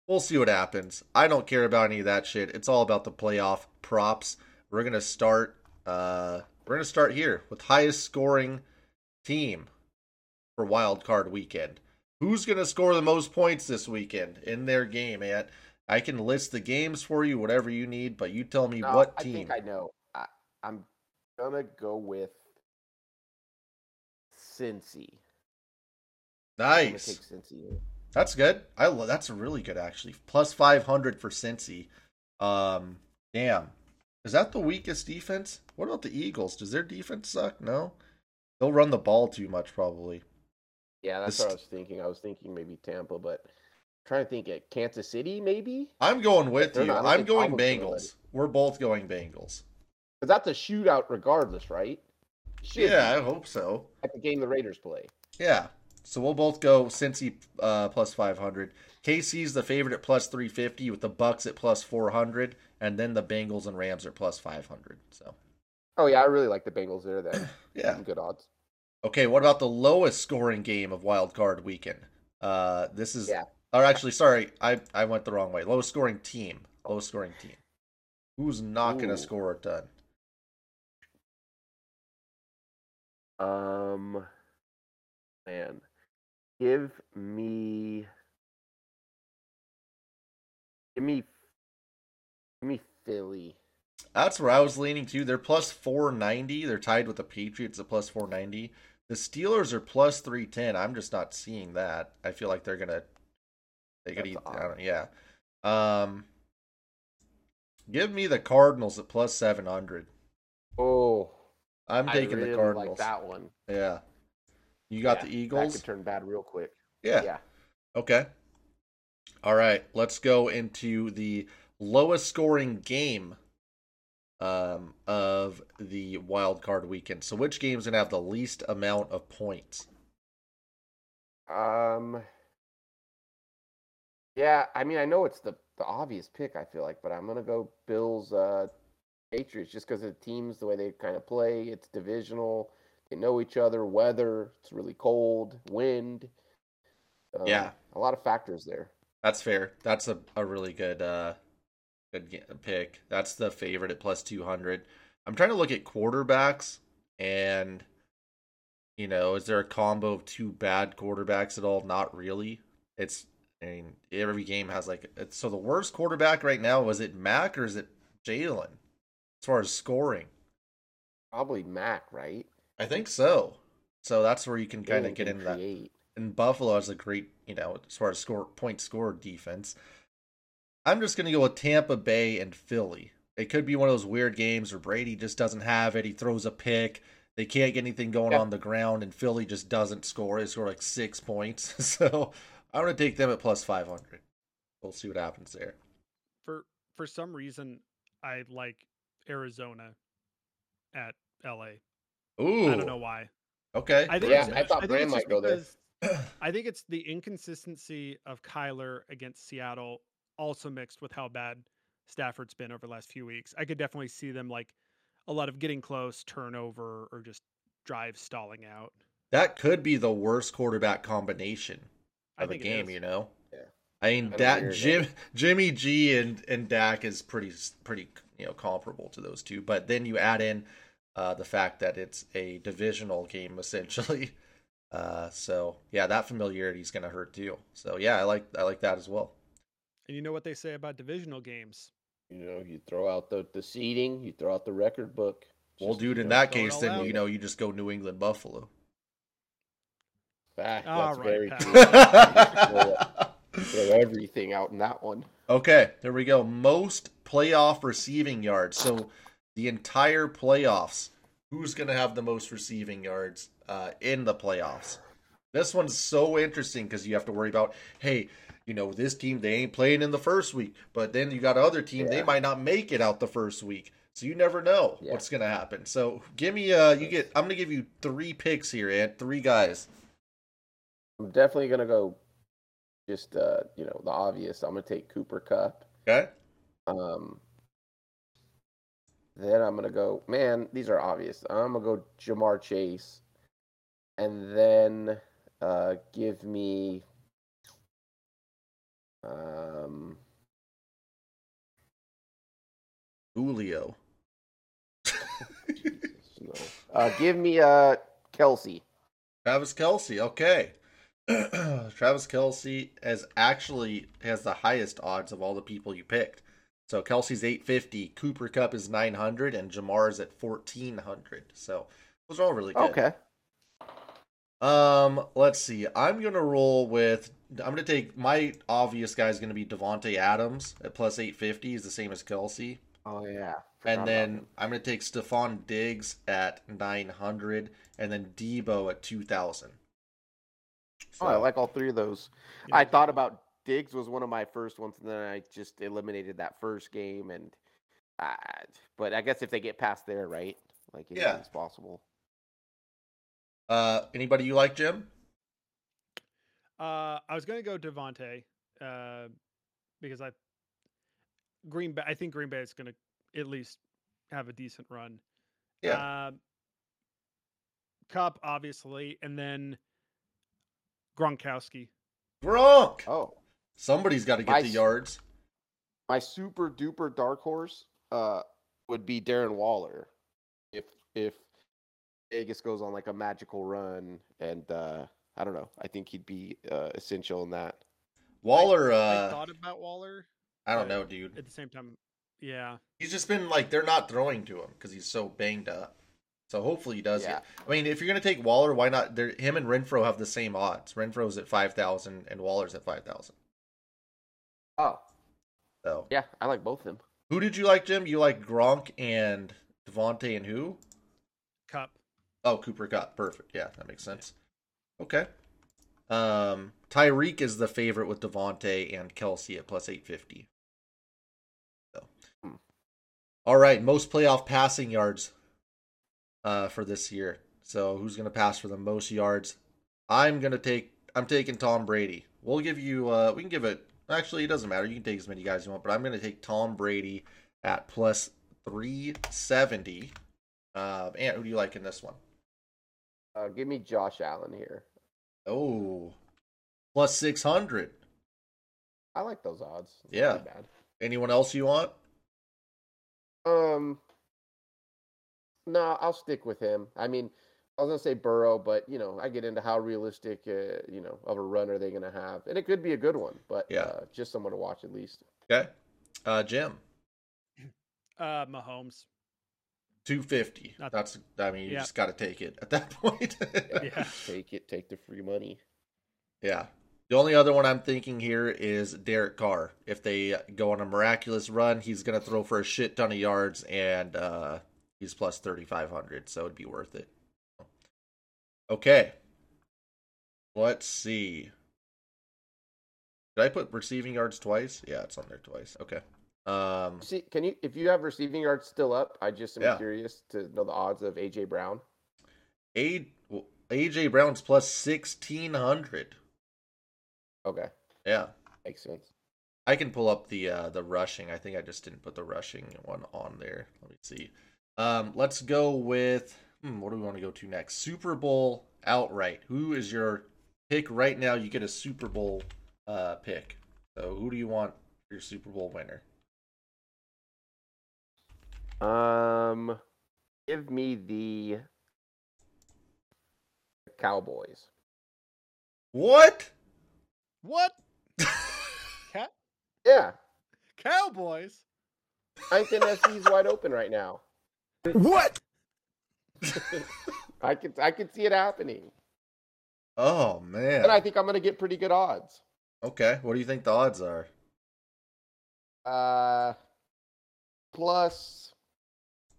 We'll see what happens. I don't care about any of that shit. It's all about the playoff props. We're gonna start uh we're gonna start here with highest scoring team for wild card weekend. Who's going to score the most points this weekend in their game, Ant? I can list the games for you, whatever you need, but you tell me No, what team. I think I know. I, I'm gonna go with Cincy. I'm nice. take Cincy. That's good. I lo- that's really good actually. Plus 500 for Cincy. Um damn. Is that the weakest defense? What about the Eagles? Does their defense suck? No. They'll run the ball too much probably. Yeah, that's The what I was thinking. I was thinking maybe Tampa, but I'm trying to think at Kansas City maybe. I'm going with They're you. not- I'm going Tomlin's gonna let Bengals. We're both going Bengals. Because that's a shootout regardless, right? Should Yeah, I hope so. At the game the Raiders play. Yeah. So we'll both go Cincy uh, plus 500. KC's the favorite at plus 350 with the Bucks at plus 400 and then the Bengals and Rams are plus 500. So, Oh yeah, I really like the Bengals there. Then yeah. some good odds. Okay, what about the lowest scoring game of Wild Card Weekend? Uh, this is, Yeah. or actually, sorry, I I went the wrong way. Lowest scoring team, lowest scoring team. Who's not going to score a ton? Um, man, give me, give me, give me Philly. That's where I was leaning to. They're plus four ninety. They're tied with the Patriots at plus four ninety. The Steelers are plus three ten. I'm just not seeing that. I feel like they're gonna they could eat. I don't, yeah. Um, give me the Cardinals at plus seven hundred. Oh, I'm taking really the Cardinals. like that one. Yeah. You got Yeah, the That Eagles? could turn bad real quick. Yeah. Yeah. Okay. All right. Let's go into the lowest scoring game um, of the wild card weekend. So, which game's gonna have the least amount of points? Um. Yeah, I mean, I know it's the the obvious pick. I feel like, but I'm gonna go Bills, uh, Patriots, just because of the teams, the way they kind of play. It's divisional. They know each other. Weather. It's really cold. Wind. Um, Yeah. a lot of factors there. That's fair. That's a, a really good uh good pick. That's the favorite at plus 200. I'm trying to look at quarterbacks and you know, is there a combo of two bad quarterbacks at all? Not really. It's I mean, every game has like it's, so the worst quarterback right now was it Mac or is it Jalen as far as scoring? Probably Mac, right? I think so. So that's where you can kind of get can into that and Buffalo has a great, you know, as far as score point score defense. I'm just gonna go with Tampa Bay and Philly. It could be one of those weird games where Brady just doesn't have it. He throws a pick. They can't get anything going Yeah. on the ground, and Philly just doesn't score. They score like six points. So I'm gonna take them at plus five hundred. We'll see what happens there. For for some reason, I like Arizona at LA. Ooh, I don't know why. Okay, I think Yeah, I thought think Brand it's might go there. I think it's the inconsistency of Kyler against Seattle, also mixed with how bad Stafford's been over the last few weeks. I could definitely see them like a lot of getting close, turnover, or just drive stalling out. that could be the worst quarterback combination of a game. You know. Yeah. I mean, I Dak, agree with Jim, Jimmy G and and Dak is pretty pretty you know comparable to those two. But then you add in uh, the fact that it's a divisional game essentially. Uh, so yeah, that familiarity is going to hurt too. So yeah, I like I like that as well. And you know what they say about divisional games? You know, you throw out the the seeding, you throw out the record book. Well, Just, dude, in know, that case, then out. you know you just go New England Buffalo. fact, that's right, very Pat. true. throw everything out in that one. Okay, there we go. Most playoff receiving yards. So the entire playoffs, who's going to have the most receiving yards uh, in the playoffs? This one's so interesting because you have to worry about, hey, you know, this team they ain't playing in the first week, but then you got other team they might not make it out the first week. So you never know Yeah. what's going to happen. So give me uh you get I'm going to give you 3 picks here, and 3 guys. I'm definitely gonna go. Just uh, you know, the obvious. I'm gonna take Cooper Kupp. Okay? Um, then I'm gonna go. Man, these are obvious. I'm gonna go Ja'Marr Chase, and then uh, give me um, Julio. no. uh, give me uh Kelce. Travis Kelce, okay. Travis Kelce has actually has the highest odds of all the people you picked. So Kelce's 850, Cooper Kupp is 900, and Ja'Marr's at 1400. So those are all really good. Okay. Um, let's see. I'm gonna roll with. I'm gonna take my obvious guy is gonna be Davante Adams at plus 850. Is the same as Kelce. Oh yeah. Forgot And then. I'm going to take Stefon Diggs at 900 and then Deebo at 2000. Oh, I like all three of those. Yeah. I thought about Diggs was one of my first ones, and then I just eliminated that first game. And uh, but I guess if they get past there, right? Like Yeah. anything's possible. Uh, anybody you like, Jim? Uh, I was going to go Davante uh, because I Green Bay. I think Green Bay is going to at least have a decent run. Yeah. Um, Kupp, obviously, and then Gronkowski. Gronk. Oh, Somebody's got to get I the yards. my super duper dark horse uh would be Darren Waller if if Vegas goes on like a magical run and uh I don't know. I think he'd be uh essential in that. Waller, I uh, thought about Waller I don't know, dude. at the same time. Yeah, He's just been like, they're not throwing to him because he's so banged up. So hopefully he does Yeah. it. I mean, if you're going to take Waller, why not? They're, him and Renfrow have the same odds. Renfrow's at 5,000 and Waller's at 5,000. Oh, So yeah, I like both of them. who did you like, Jim? You like Gronk and Davante and who? Kupp. Oh, Cooper Kupp. Perfect. Yeah, that makes sense. Okay. Um, Tyreek is the favorite with Davante and Kelce at plus 850. So. Hmm. All right, most playoff passing yards uh, for this year. So who's going to pass for the most yards? I'm going to take I'm taking Tom Brady. We'll give you uh we can give it actually it doesn't matter. You can take as many guys you want, but I'm going to take Tom Brady at plus 370. Um, and who do you like in this one? Uh give me Josh Allen here. Oh, plus 600. I like those odds. It's Yeah. Anyone else you want? Um, no, I'll stick with him. I mean, I was gonna say Burrow, but you know, I get into how realistic, uh, you know, of a run are they gonna have, and it could be a good one, but Yeah. uh, just someone to watch at least. Okay. Uh, Jim, Uh, Mahomes. 250. Not- That's, I mean, you Yeah. just got to take it at that point. Yeah. Take it, take the free money. Yeah. The only other one I'm thinking here is Derek Carr. If they go on a miraculous run, he's going to throw for a shit ton of yards, and uh, he's plus 3,500, so it'd be worth it. Okay. Let's see. Did I put receiving yards twice? Yeah, it's on there twice. Okay. Um, See, can you, if you have receiving yards still up, I just am Yeah. curious to know the odds of AJ Brown. A, AJ Brown's plus 1,600. Okay, Yeah. makes sense. I can pull up the uh the rushing. I think I just didn't put the rushing one on there. Let me see. Um let's go with hmm, what do we want to go to next? Super Bowl outright. Who is your pick right now? You get a Super Bowl uh pick. So who do you want for your Super Bowl winner? Um, give me the Cowboys. What? What? Cat? Yeah, Cowboys? I think NFC's wide open right now. What? I can I can see it happening, Oh man. and I think I'm gonna get pretty good odds. Okay. What do you think the odds are? Uh, plus,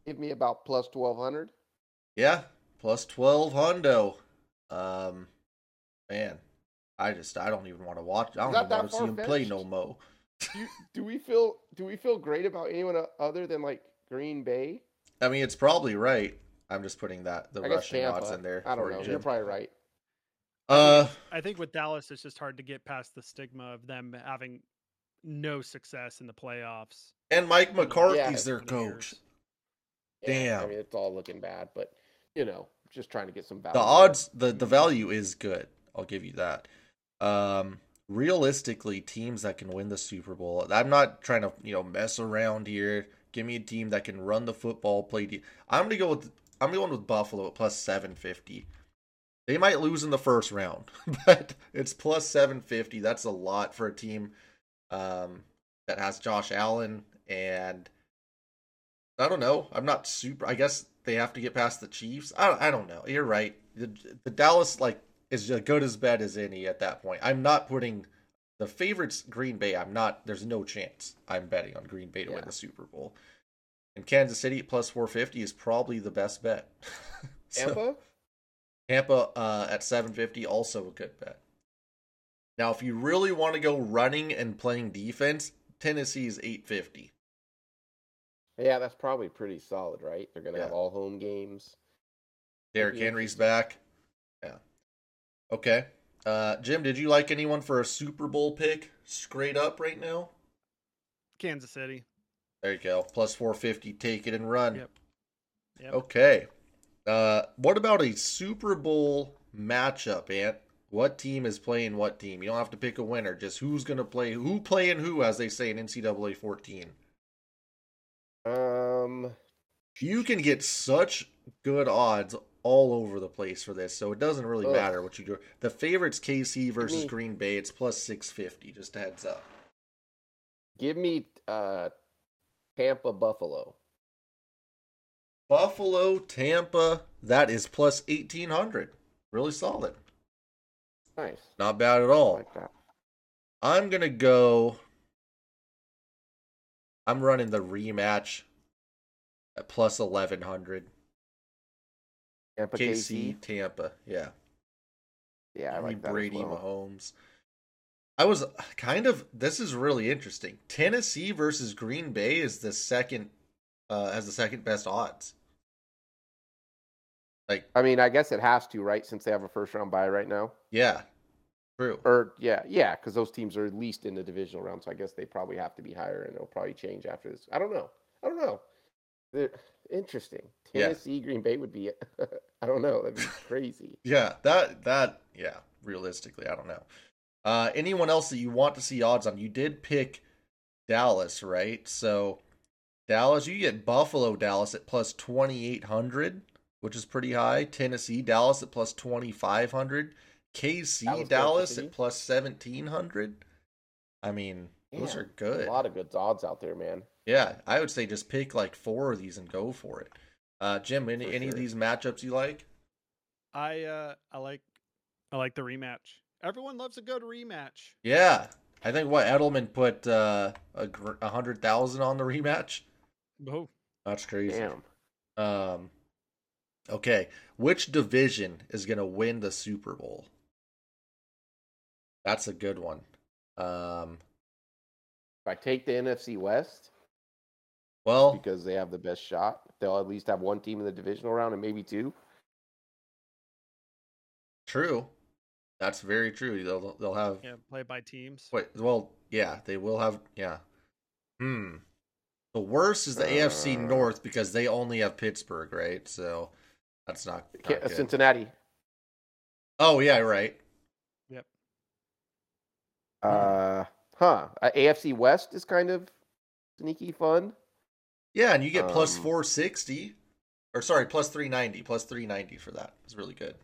give me about plus twelve hundred. Yeah, plus twelve hundo. Um, man, I just I don't even want to watch. I don't even want to see him play no mo. Do, do we feel do we feel great about anyone other than like Green Bay? I mean, it's probably right. I'm just putting that the I rushing Tampa. odds in there. I don't for know. you, You're probably right. Uh, I think with Dallas, it's just hard to get past the stigma of them having no success in the playoffs. and Mike McCarthy's Yeah. their for years. coach. Yeah, I mean, it's all looking bad, but you know, just trying to get some value. The odds, the the value is good. I'll give you that. Um, realistically, teams that can win the Super Bowl. I'm not trying to you know mess around here. Give me a team that can run the football, play. De- I'm gonna go with I'm going with Buffalo at plus seven fifty. They might lose in the first round, but it's plus 750. That's a lot for a team um, that has Josh Allen and I don't know. I'm not super. I guess they have to get past the Chiefs. I don't, I don't know. You're right. The, the Dallas like is as good as bad as any at that point. I'm not putting the favorites Green Bay. I'm not. There's no chance I'm betting on Green Bay to Yeah. win the Super Bowl. And Kansas City plus 450 is probably the best bet. So- Tampa? Tampa uh, at 750, also a good bet. Now, if you really want to go running and playing defense, Tennessee is 850. Yeah, that's probably pretty solid, right? They're gonna Yeah. have all home games. Derrick Henry's back. Yeah. Okay. Uh, Jim, did you like anyone for a Super Bowl pick straight up right now? Kansas City. There you go. Plus 450. Take it and run. Yep. Yep. Okay. Uh, what about a Super Bowl matchup, Ant? What team is playing what team? You don't have to pick a winner. Just who's going to play who playing who, as they say in NCAA 14. Um, You can get such good odds all over the place for this, so it doesn't really Ugh. matter what you do. The favorite's KC versus me- Green Bay. It's plus 650. Just a heads up. give me uh, Tampa Buffalo. Buffalo, Tampa. That is plus 1800. Really solid. Nice. Not bad at all. like that. I'm gonna go. I'm running the rematch at plus eleven hundred. Tampa KC, KC. Tampa, yeah. Yeah, I Give me like that. as Brady well. Mahomes. I was kind of. This is really interesting. Tennessee versus Green Bay is the second. Uh, has the second best odds. Like, I mean, I guess it has to, right? Since they have a first round bye right now. yeah, true. Or yeah, yeah, because those teams are at least in the divisional round, so I guess they probably have to be higher, and it'll probably change after this. I don't know. I don't know. They're, interesting. Yeah. Tennessee Green Bay would be. I don't know. That'd be crazy. Yeah, that that yeah. Realistically, I don't know. Uh, anyone else that you want to see odds on? You did pick Dallas, right? So Dallas, you get Buffalo Dallas at plus twenty eight hundred, which is pretty high. Tennessee Dallas at plus twenty five hundred. KC Dallas, Dallas Kansas City. at plus seventeen hundred. I mean, those are good. A lot of good odds out there, man. Yeah, I would say just pick like four of these and go for it. Uh, Jim, any, For any of these matchups you like? I uh I like I like the rematch. Everyone loves a good rematch. Yeah, I think what Edelman put uh, a, gr- hundred thousand on the rematch. Oh, That's crazy. Damn. Um, okay, which division is gonna win the Super Bowl? That's a good one. Um, If I take the NFC West well, because they have the best shot, they'll at least have one team in the divisional round and maybe two. true. That's very true. They'll they'll have yeah, play by teams. wait. Well, yeah, they will have. Yeah. Hmm. The worst is the AFC Uh. North because they only have Pittsburgh, right? So that's not, not good. Cincinnati. Oh yeah, right. Yep. Uh, huh. Uh, AFC West is kind of sneaky fun. Yeah, and you get Um, 460. Or sorry, plus 390. Plus 390 for that. It's really good.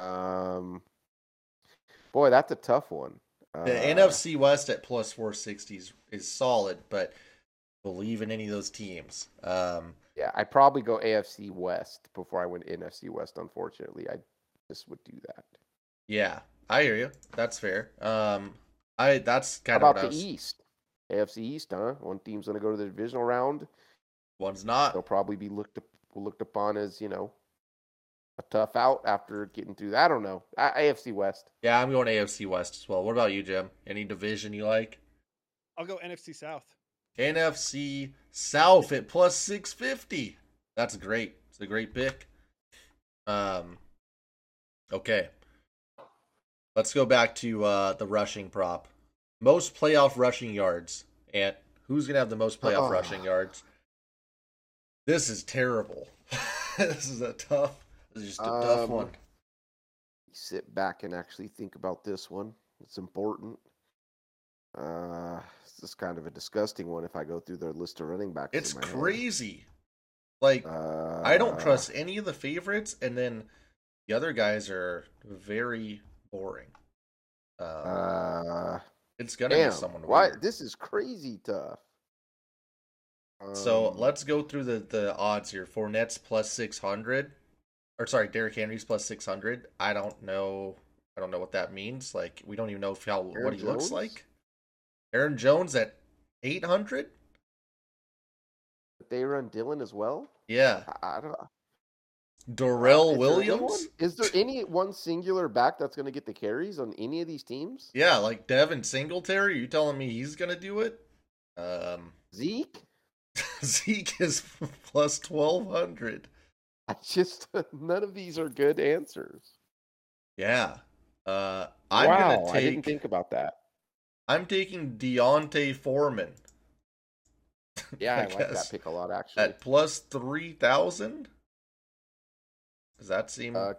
Um, boy, that's a tough one. Uh, The NFC West at plus 460 is, is solid, but believe in any of those teams. Um, Yeah, I probably go AFC West before I went NFC West. Unfortunately, I just would do that. yeah, I hear you. That's fair. Um, I that's How kind of about the. East? AFC East, huh? One team's going to go to the divisional round. One's not. They'll probably be looked up, looked upon as you know a tough out after getting through that. I don't know. I, AFC West. Yeah, I'm going AFC West as well. What about you, Jim? Any division you like? I'll go NFC South. NFC South at plus 650. That's great. It's a great pick. Um okay. Let's go back to uh the rushing prop. Most playoff rushing yards. And who's going to have the most playoff Oh. rushing yards? This is terrible. this is a tough. This is just a tough Um, one. Sit back and actually think about this one. It's important. Uh, this is kind of a disgusting one if I go through their list of running backs. It's my head. crazy. Like Uh, I don't trust any of the favorites, and then The other guys are very boring. Um, Uh, it's gonna damn. be someone Why? weird. This is crazy tough. So Um, let's go through the the odds here. Fournette's plus six hundred, or sorry, Derrick Henry's plus six hundred. I don't know. I don't know what that means. Like we don't even know how Aaron what he looks like. Aaron Jones at eight hundred. they run Dillon as well. Yeah, I, I don't. Darrel Is Williams. Is there any one singular back that's going to get the carries on any of these teams? Yeah, like Devin Singletary. You telling me he's gonna do it? Um, Zeke? Zeke is plus twelve hundred. I just none of these are good answers. Yeah. Uh, I'm wow, gonna I didn't think about that. I'm taking D'Onta Foreman. Yeah, I, like that pick a lot actually. at plus three thousand. Does that seem Uh,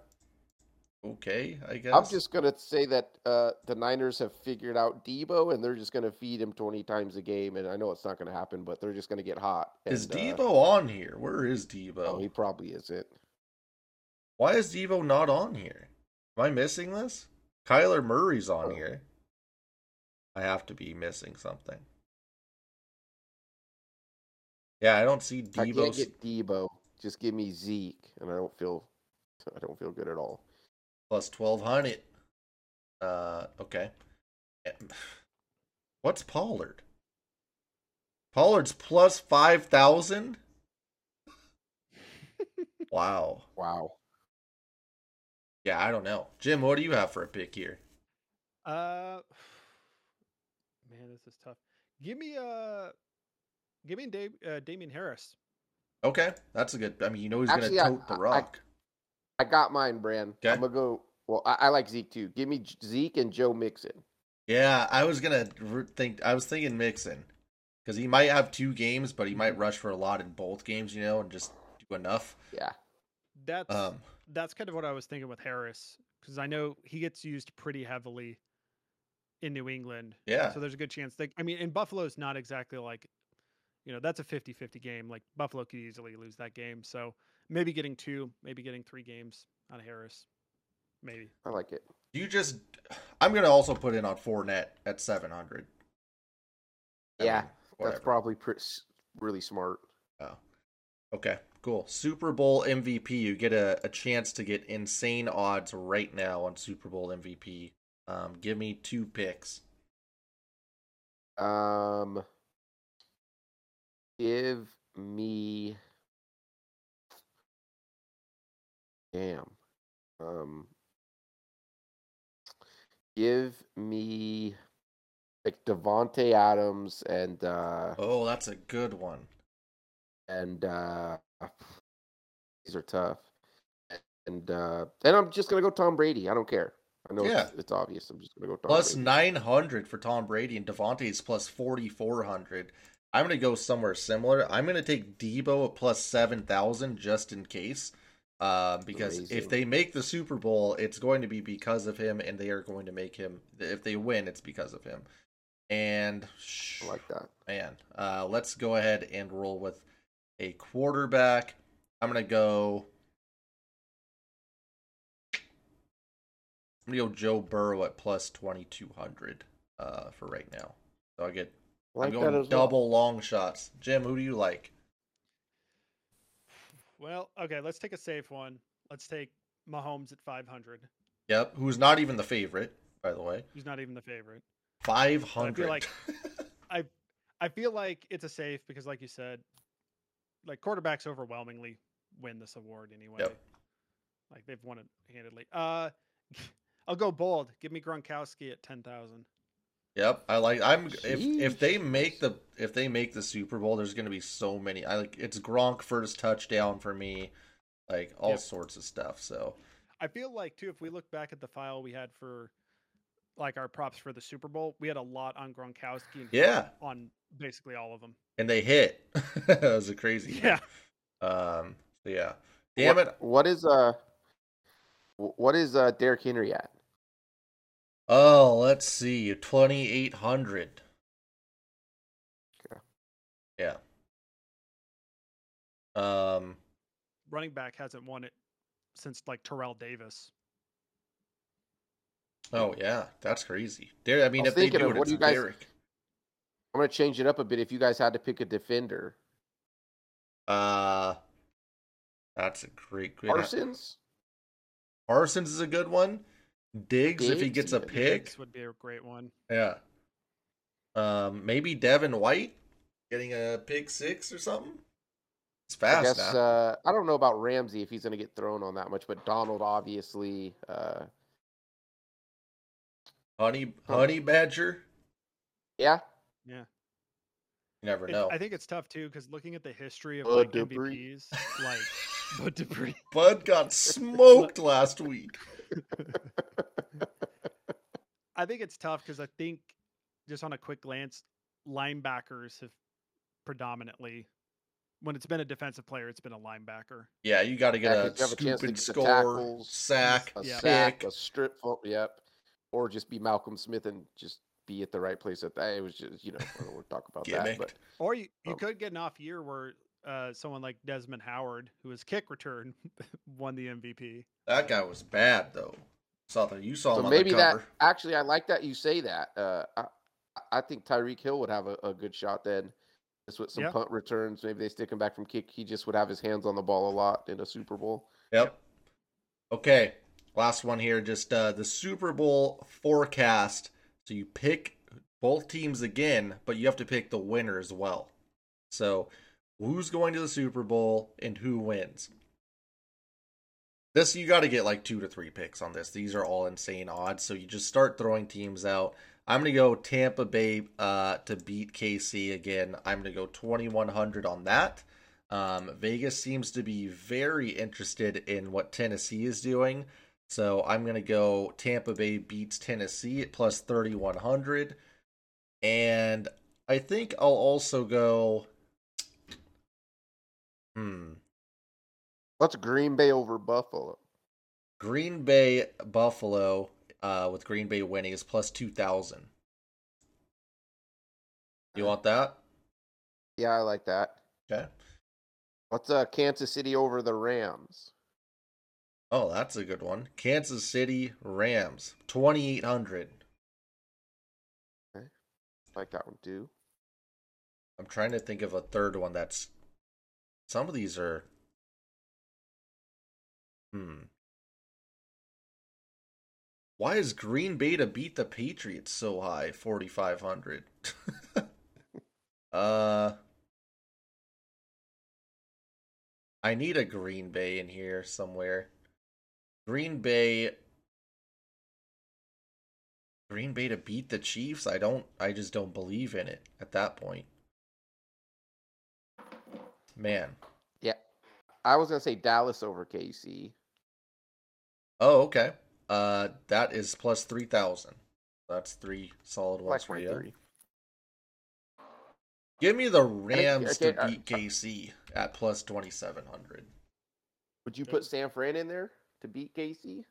okay? I guess. I'm just gonna say that uh, the Niners have figured out Deebo, and they're just gonna feed him 20 times a game. And I know it's not gonna happen, but they're just gonna get hot. Is and, uh, Deebo on here? Where is Deebo? oh, he probably isn't. Why is Deebo not on here? Am I missing this? Kyler Murray's on Oh. here. I have to be missing something. Yeah, I don't see Deebo. I can't get Deebo. Just give me Zeke, and I don't feel, I don't feel good at all. Plus twelve hundred. Uh, okay. What's Pollard? Pollard's plus five thousand. wow. Wow. Yeah, I don't know. Jim, what do you have for a pick here? Uh, man, this is tough. Give me uh, give me Dave, uh, Damien Harris. Okay, that's a good. I mean, you know he's Actually, gonna tote the I- I- rock. I got mine, Bran. Okay. I'm gonna go. Well, I, I like Zeke too. Give me Zeke and Joe Mixon. yeah, I was gonna think. I was thinking Mixon because he might have two games, but he Mm-hmm. might rush for a lot in both games. You know, and just do enough. Yeah. That's Um, that's kind of what I was thinking with Harris because I know he gets used pretty heavily in New England. yeah, So there's a good chance that I mean, and Buffalo's not exactly like, you know, that's a 50-50 game. Like Buffalo could easily lose that game. So maybe getting two, maybe getting three games on Harris, maybe. I like it. you just. I'm gonna also put in on Fournette at seven hundred. Yeah, whatever. That's probably pretty, really smart. Oh. Okay, cool. Super Bowl MVP. You get a, a chance to get insane odds right now on Super Bowl MVP. Um, give me two picks. Um, give me. Damn. Um, give me like Davante Adams and uh Oh, that's a good one. and uh these are tough. And uh then I'm just gonna go Tom Brady. I don't care. I know Yeah. it's, it's obvious. I'm just gonna go Tom Plus Brady. 900 for Tom Brady and Davante is plus 4,400. I'm going to go somewhere similar. I'm going to take Deebo at plus 7,000 just in case. Um, because if they make the Super Bowl, it's going to be because of him, and they are going to make him. If they win, it's because of him. And I like that. man, uh, let's go ahead and roll with a quarterback. I'm gonna go. I'm gonna go Joe Burrow at plus twenty two hundred uh, for right now. So I get I like I'm that going as well. double long shots. Jim, who do you like? Well, okay, let's take a safe one. Let's take Mahomes at 500. Yep, who's not even the favorite, by the way. He's not even the favorite. 500. I feel like I I feel like it's a safe because, like you said, like quarterbacks overwhelmingly win this award anyway. Yep. Like they've won it handedly. Uh, I'll go bold. Give me Gronkowski at ten thousand. Yep, I like. I'm if if they make the if they make the Super Bowl, there's gonna be so many. I like it's Gronk first touchdown for me, like all Yep. sorts of stuff. So I feel like too, if we look back at the file we had for like our props for the Super Bowl, we had a lot on Gronkowski. And Yeah. on basically all of them. and they hit. that was a crazy. Yeah. One. Um. Yeah. Damn what, it. What is uh what is uh Derrick Henry at? Oh, let's see. Twenty eight hundred. Okay. Yeah. Um. Running back hasn't won it since like Terrell Davis. Oh yeah, that's crazy. There, I mean, was if they thinking do of it, what it's do you guys- Derek. I'm gonna change it up a bit. If you guys had to pick a defender, Uh, that's a great, great. Parsons. Parsons is a good one. Diggs, if he gets a yeah, pick, This would be a great one. yeah. Um, maybe Devin White getting a pick six or something. It's fast. I fast guess now. uh, I don't know about Ramsey if he's gonna get thrown on that much, but Donald obviously. Uh, honey, honey badger. yeah, Yeah. You never It- know. I think it's tough too because looking at the history of Bud like Dupree. MVPs, like Bud Dupree. Bud got smoked last week. I think it's tough because I think just on a quick glance, linebackers have predominantly, when it's been a defensive player, it's been a linebacker. Yeah, you got to get Yeah, a 'cause you have a scoop and score, tackles, sack, a Yeah. sack, pick. a strip. fo- Yep, or just be Malcolm Smith and just be at the right place at that. It was just you know I don't want to talk about that, Gimmicked. but Or you, you Um, could get an off year where uh, someone like Desmond Howard, who was kick return, won the MVP. That guy was bad though. Saw that you saw him so on maybe the that actually I like that you say that. Uh, I I think Tyreek Hill would have a, a good shot then. Just with some Yeah. punt returns, maybe they stick him back from kick. He just would have his hands on the ball a lot in a Super Bowl. Yep. Okay, last one here. Just uh, the Super Bowl forecast. So you pick both teams again, but you have to pick the winner as well. So who's going to the Super Bowl and who wins? This you got to get like two to three picks on this. These are all insane odds. So you just start throwing teams out. I'm gonna go Tampa Bay uh, to beat KC again. I'm gonna go 2100 on that. Um, Vegas seems to be very interested in what Tennessee is doing. So I'm to go Tampa Bay beats Tennessee at plus 3,100. And I think I'll also go. Hmm. What's Green Bay over Buffalo? Green Bay Buffalo uh, with Green Bay winning is plus 2,000. You want that? Yeah, I like that. Okay. What's uh, Kansas City over the Rams? Oh, that's a good one. Kansas City Rams, 2,800. I like that one too. I'm trying to think of a third one that's. Some of these are. Hmm. Why is Green Bay to beat the Patriots so high? 4,500. uh. I need a Green Bay in here somewhere. Green Bay. Green Bay to beat the Chiefs? I don't. I just don't believe in it at that point. Man. Yeah, I was gonna say Dallas over KC. Oh, okay. Uh, that is plus three thousand. That's three solid ones for you. Give me the Rams to uh, beat KC at plus twenty seven hundred. Would you put San Fran in there to beat KC?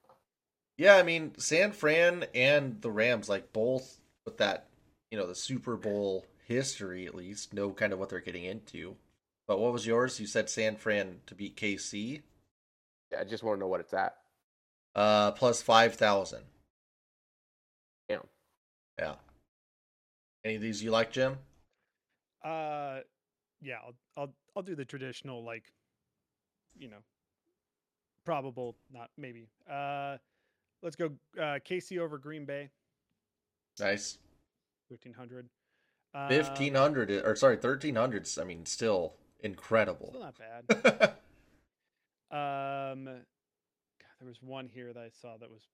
Yeah, I mean San Fran and the Rams, like both with that, you know, the Super Bowl history at least, know kind of what they're getting into. But what was yours? You said San Fran to beat KC, Yeah, I just want to know what it's at. Uh, plus five thousand. Damn. Yeah. Any of these you like, Jim? Uh, yeah, I'll I'll I'll do the traditional like, you know, probable, not maybe. Uh, let's go uh, KC over Green Bay, Nice. fifteen hundred. Um, Fifteen hundred, or sorry, thirteen hundreds. I mean, still incredible. Still not bad. Um, God, there was one here that I saw that was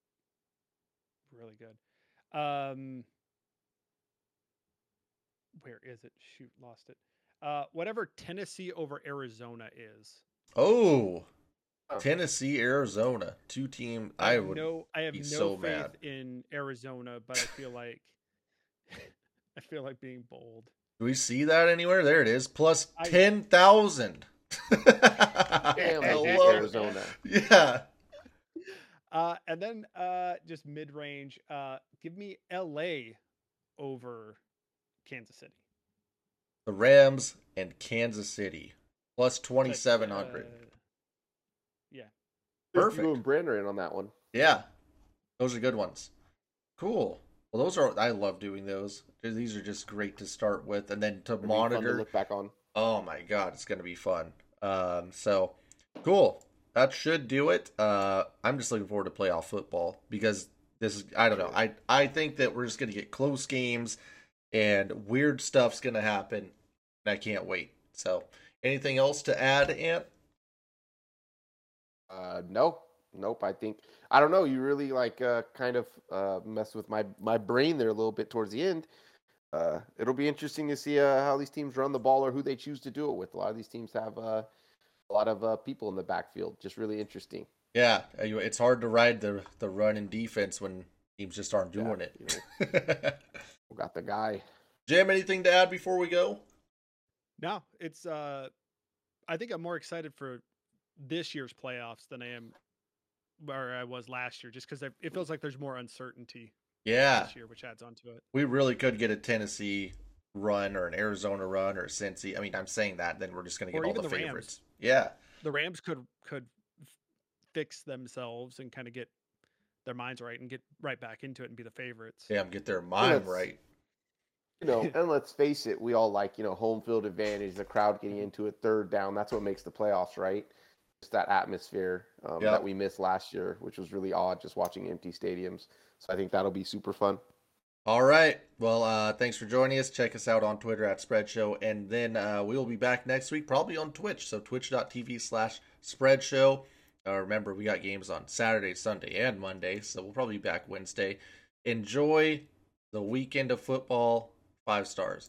really good. Um, where is it? Shoot, lost it. Uh, whatever Tennessee over Arizona is. oh, Oh. Tennessee, Arizona, two team. I have would. no, I have be no so faith mad. in Arizona, but I feel like I feel like being bold. Do we see that anywhere? There it is, plus I- ten thousand. Damn, Hello. Arizona. Yeah. Uh, and then uh, just mid range, uh, give me LA over Kansas City. The Rams and Kansas City plus It's like, twenty seven hundred. uh, yeah, Perfect. You and Brand are in on that one. Yeah, those are good ones. Cool. Well, those are I love doing those. These are just great to start with, and then to It'd be fun to monitor. look back on. Oh my god, it's gonna be fun. Um, so cool. That should do it. Uh, I'm just looking forward to playoff football because this is I don't know. I I think that we're just gonna get close games and weird stuff's gonna happen. And I can't wait. So anything else to add, Ant? Uh, no, nope. I think I don't know. You really like uh, kind of uh, messed with my my brain there a little bit towards the end. Uh, it'll be interesting to see uh, how these teams run the ball or who they choose to do it with. A lot of these teams have uh, a lot of uh, people in the backfield. Just really interesting. Yeah, uh, it's hard to ride the the run and defense when teams just aren't Yeah, doing you it. We got the guy. Jim, anything to add before we go? No, it's uh I think I'm more excited for this year's playoffs than I am where I was last year, just because it feels like there's more uncertainty Yeah, this year, which adds on to it. we really could get a Tennessee run or an Arizona run or a Cincy. I mean, I'm saying that, then we're just going to Or get all even the, the Rams. favorites. Yeah, The Rams could could fix themselves and kind of get their minds right and get right back into it and be the favorites. Yeah, get their mind that's- right. You know, and let's face it, we all like you know home field advantage, the crowd getting into it, third down. That's what makes the playoffs, right? Just that atmosphere um, Yep. that we missed last year, which was really odd, just watching empty stadiums. So I think that'll be super fun. All right. Well, uh, thanks for joining us. Check us out on Twitter at Spread Show, and then uh, we will be back next week, probably on Twitch. So twitch.tv slash Spread Show. Uh, remember, we got games on Saturday, Sunday, and Monday, so we'll probably be back Wednesday. Enjoy the weekend of football. Five stars.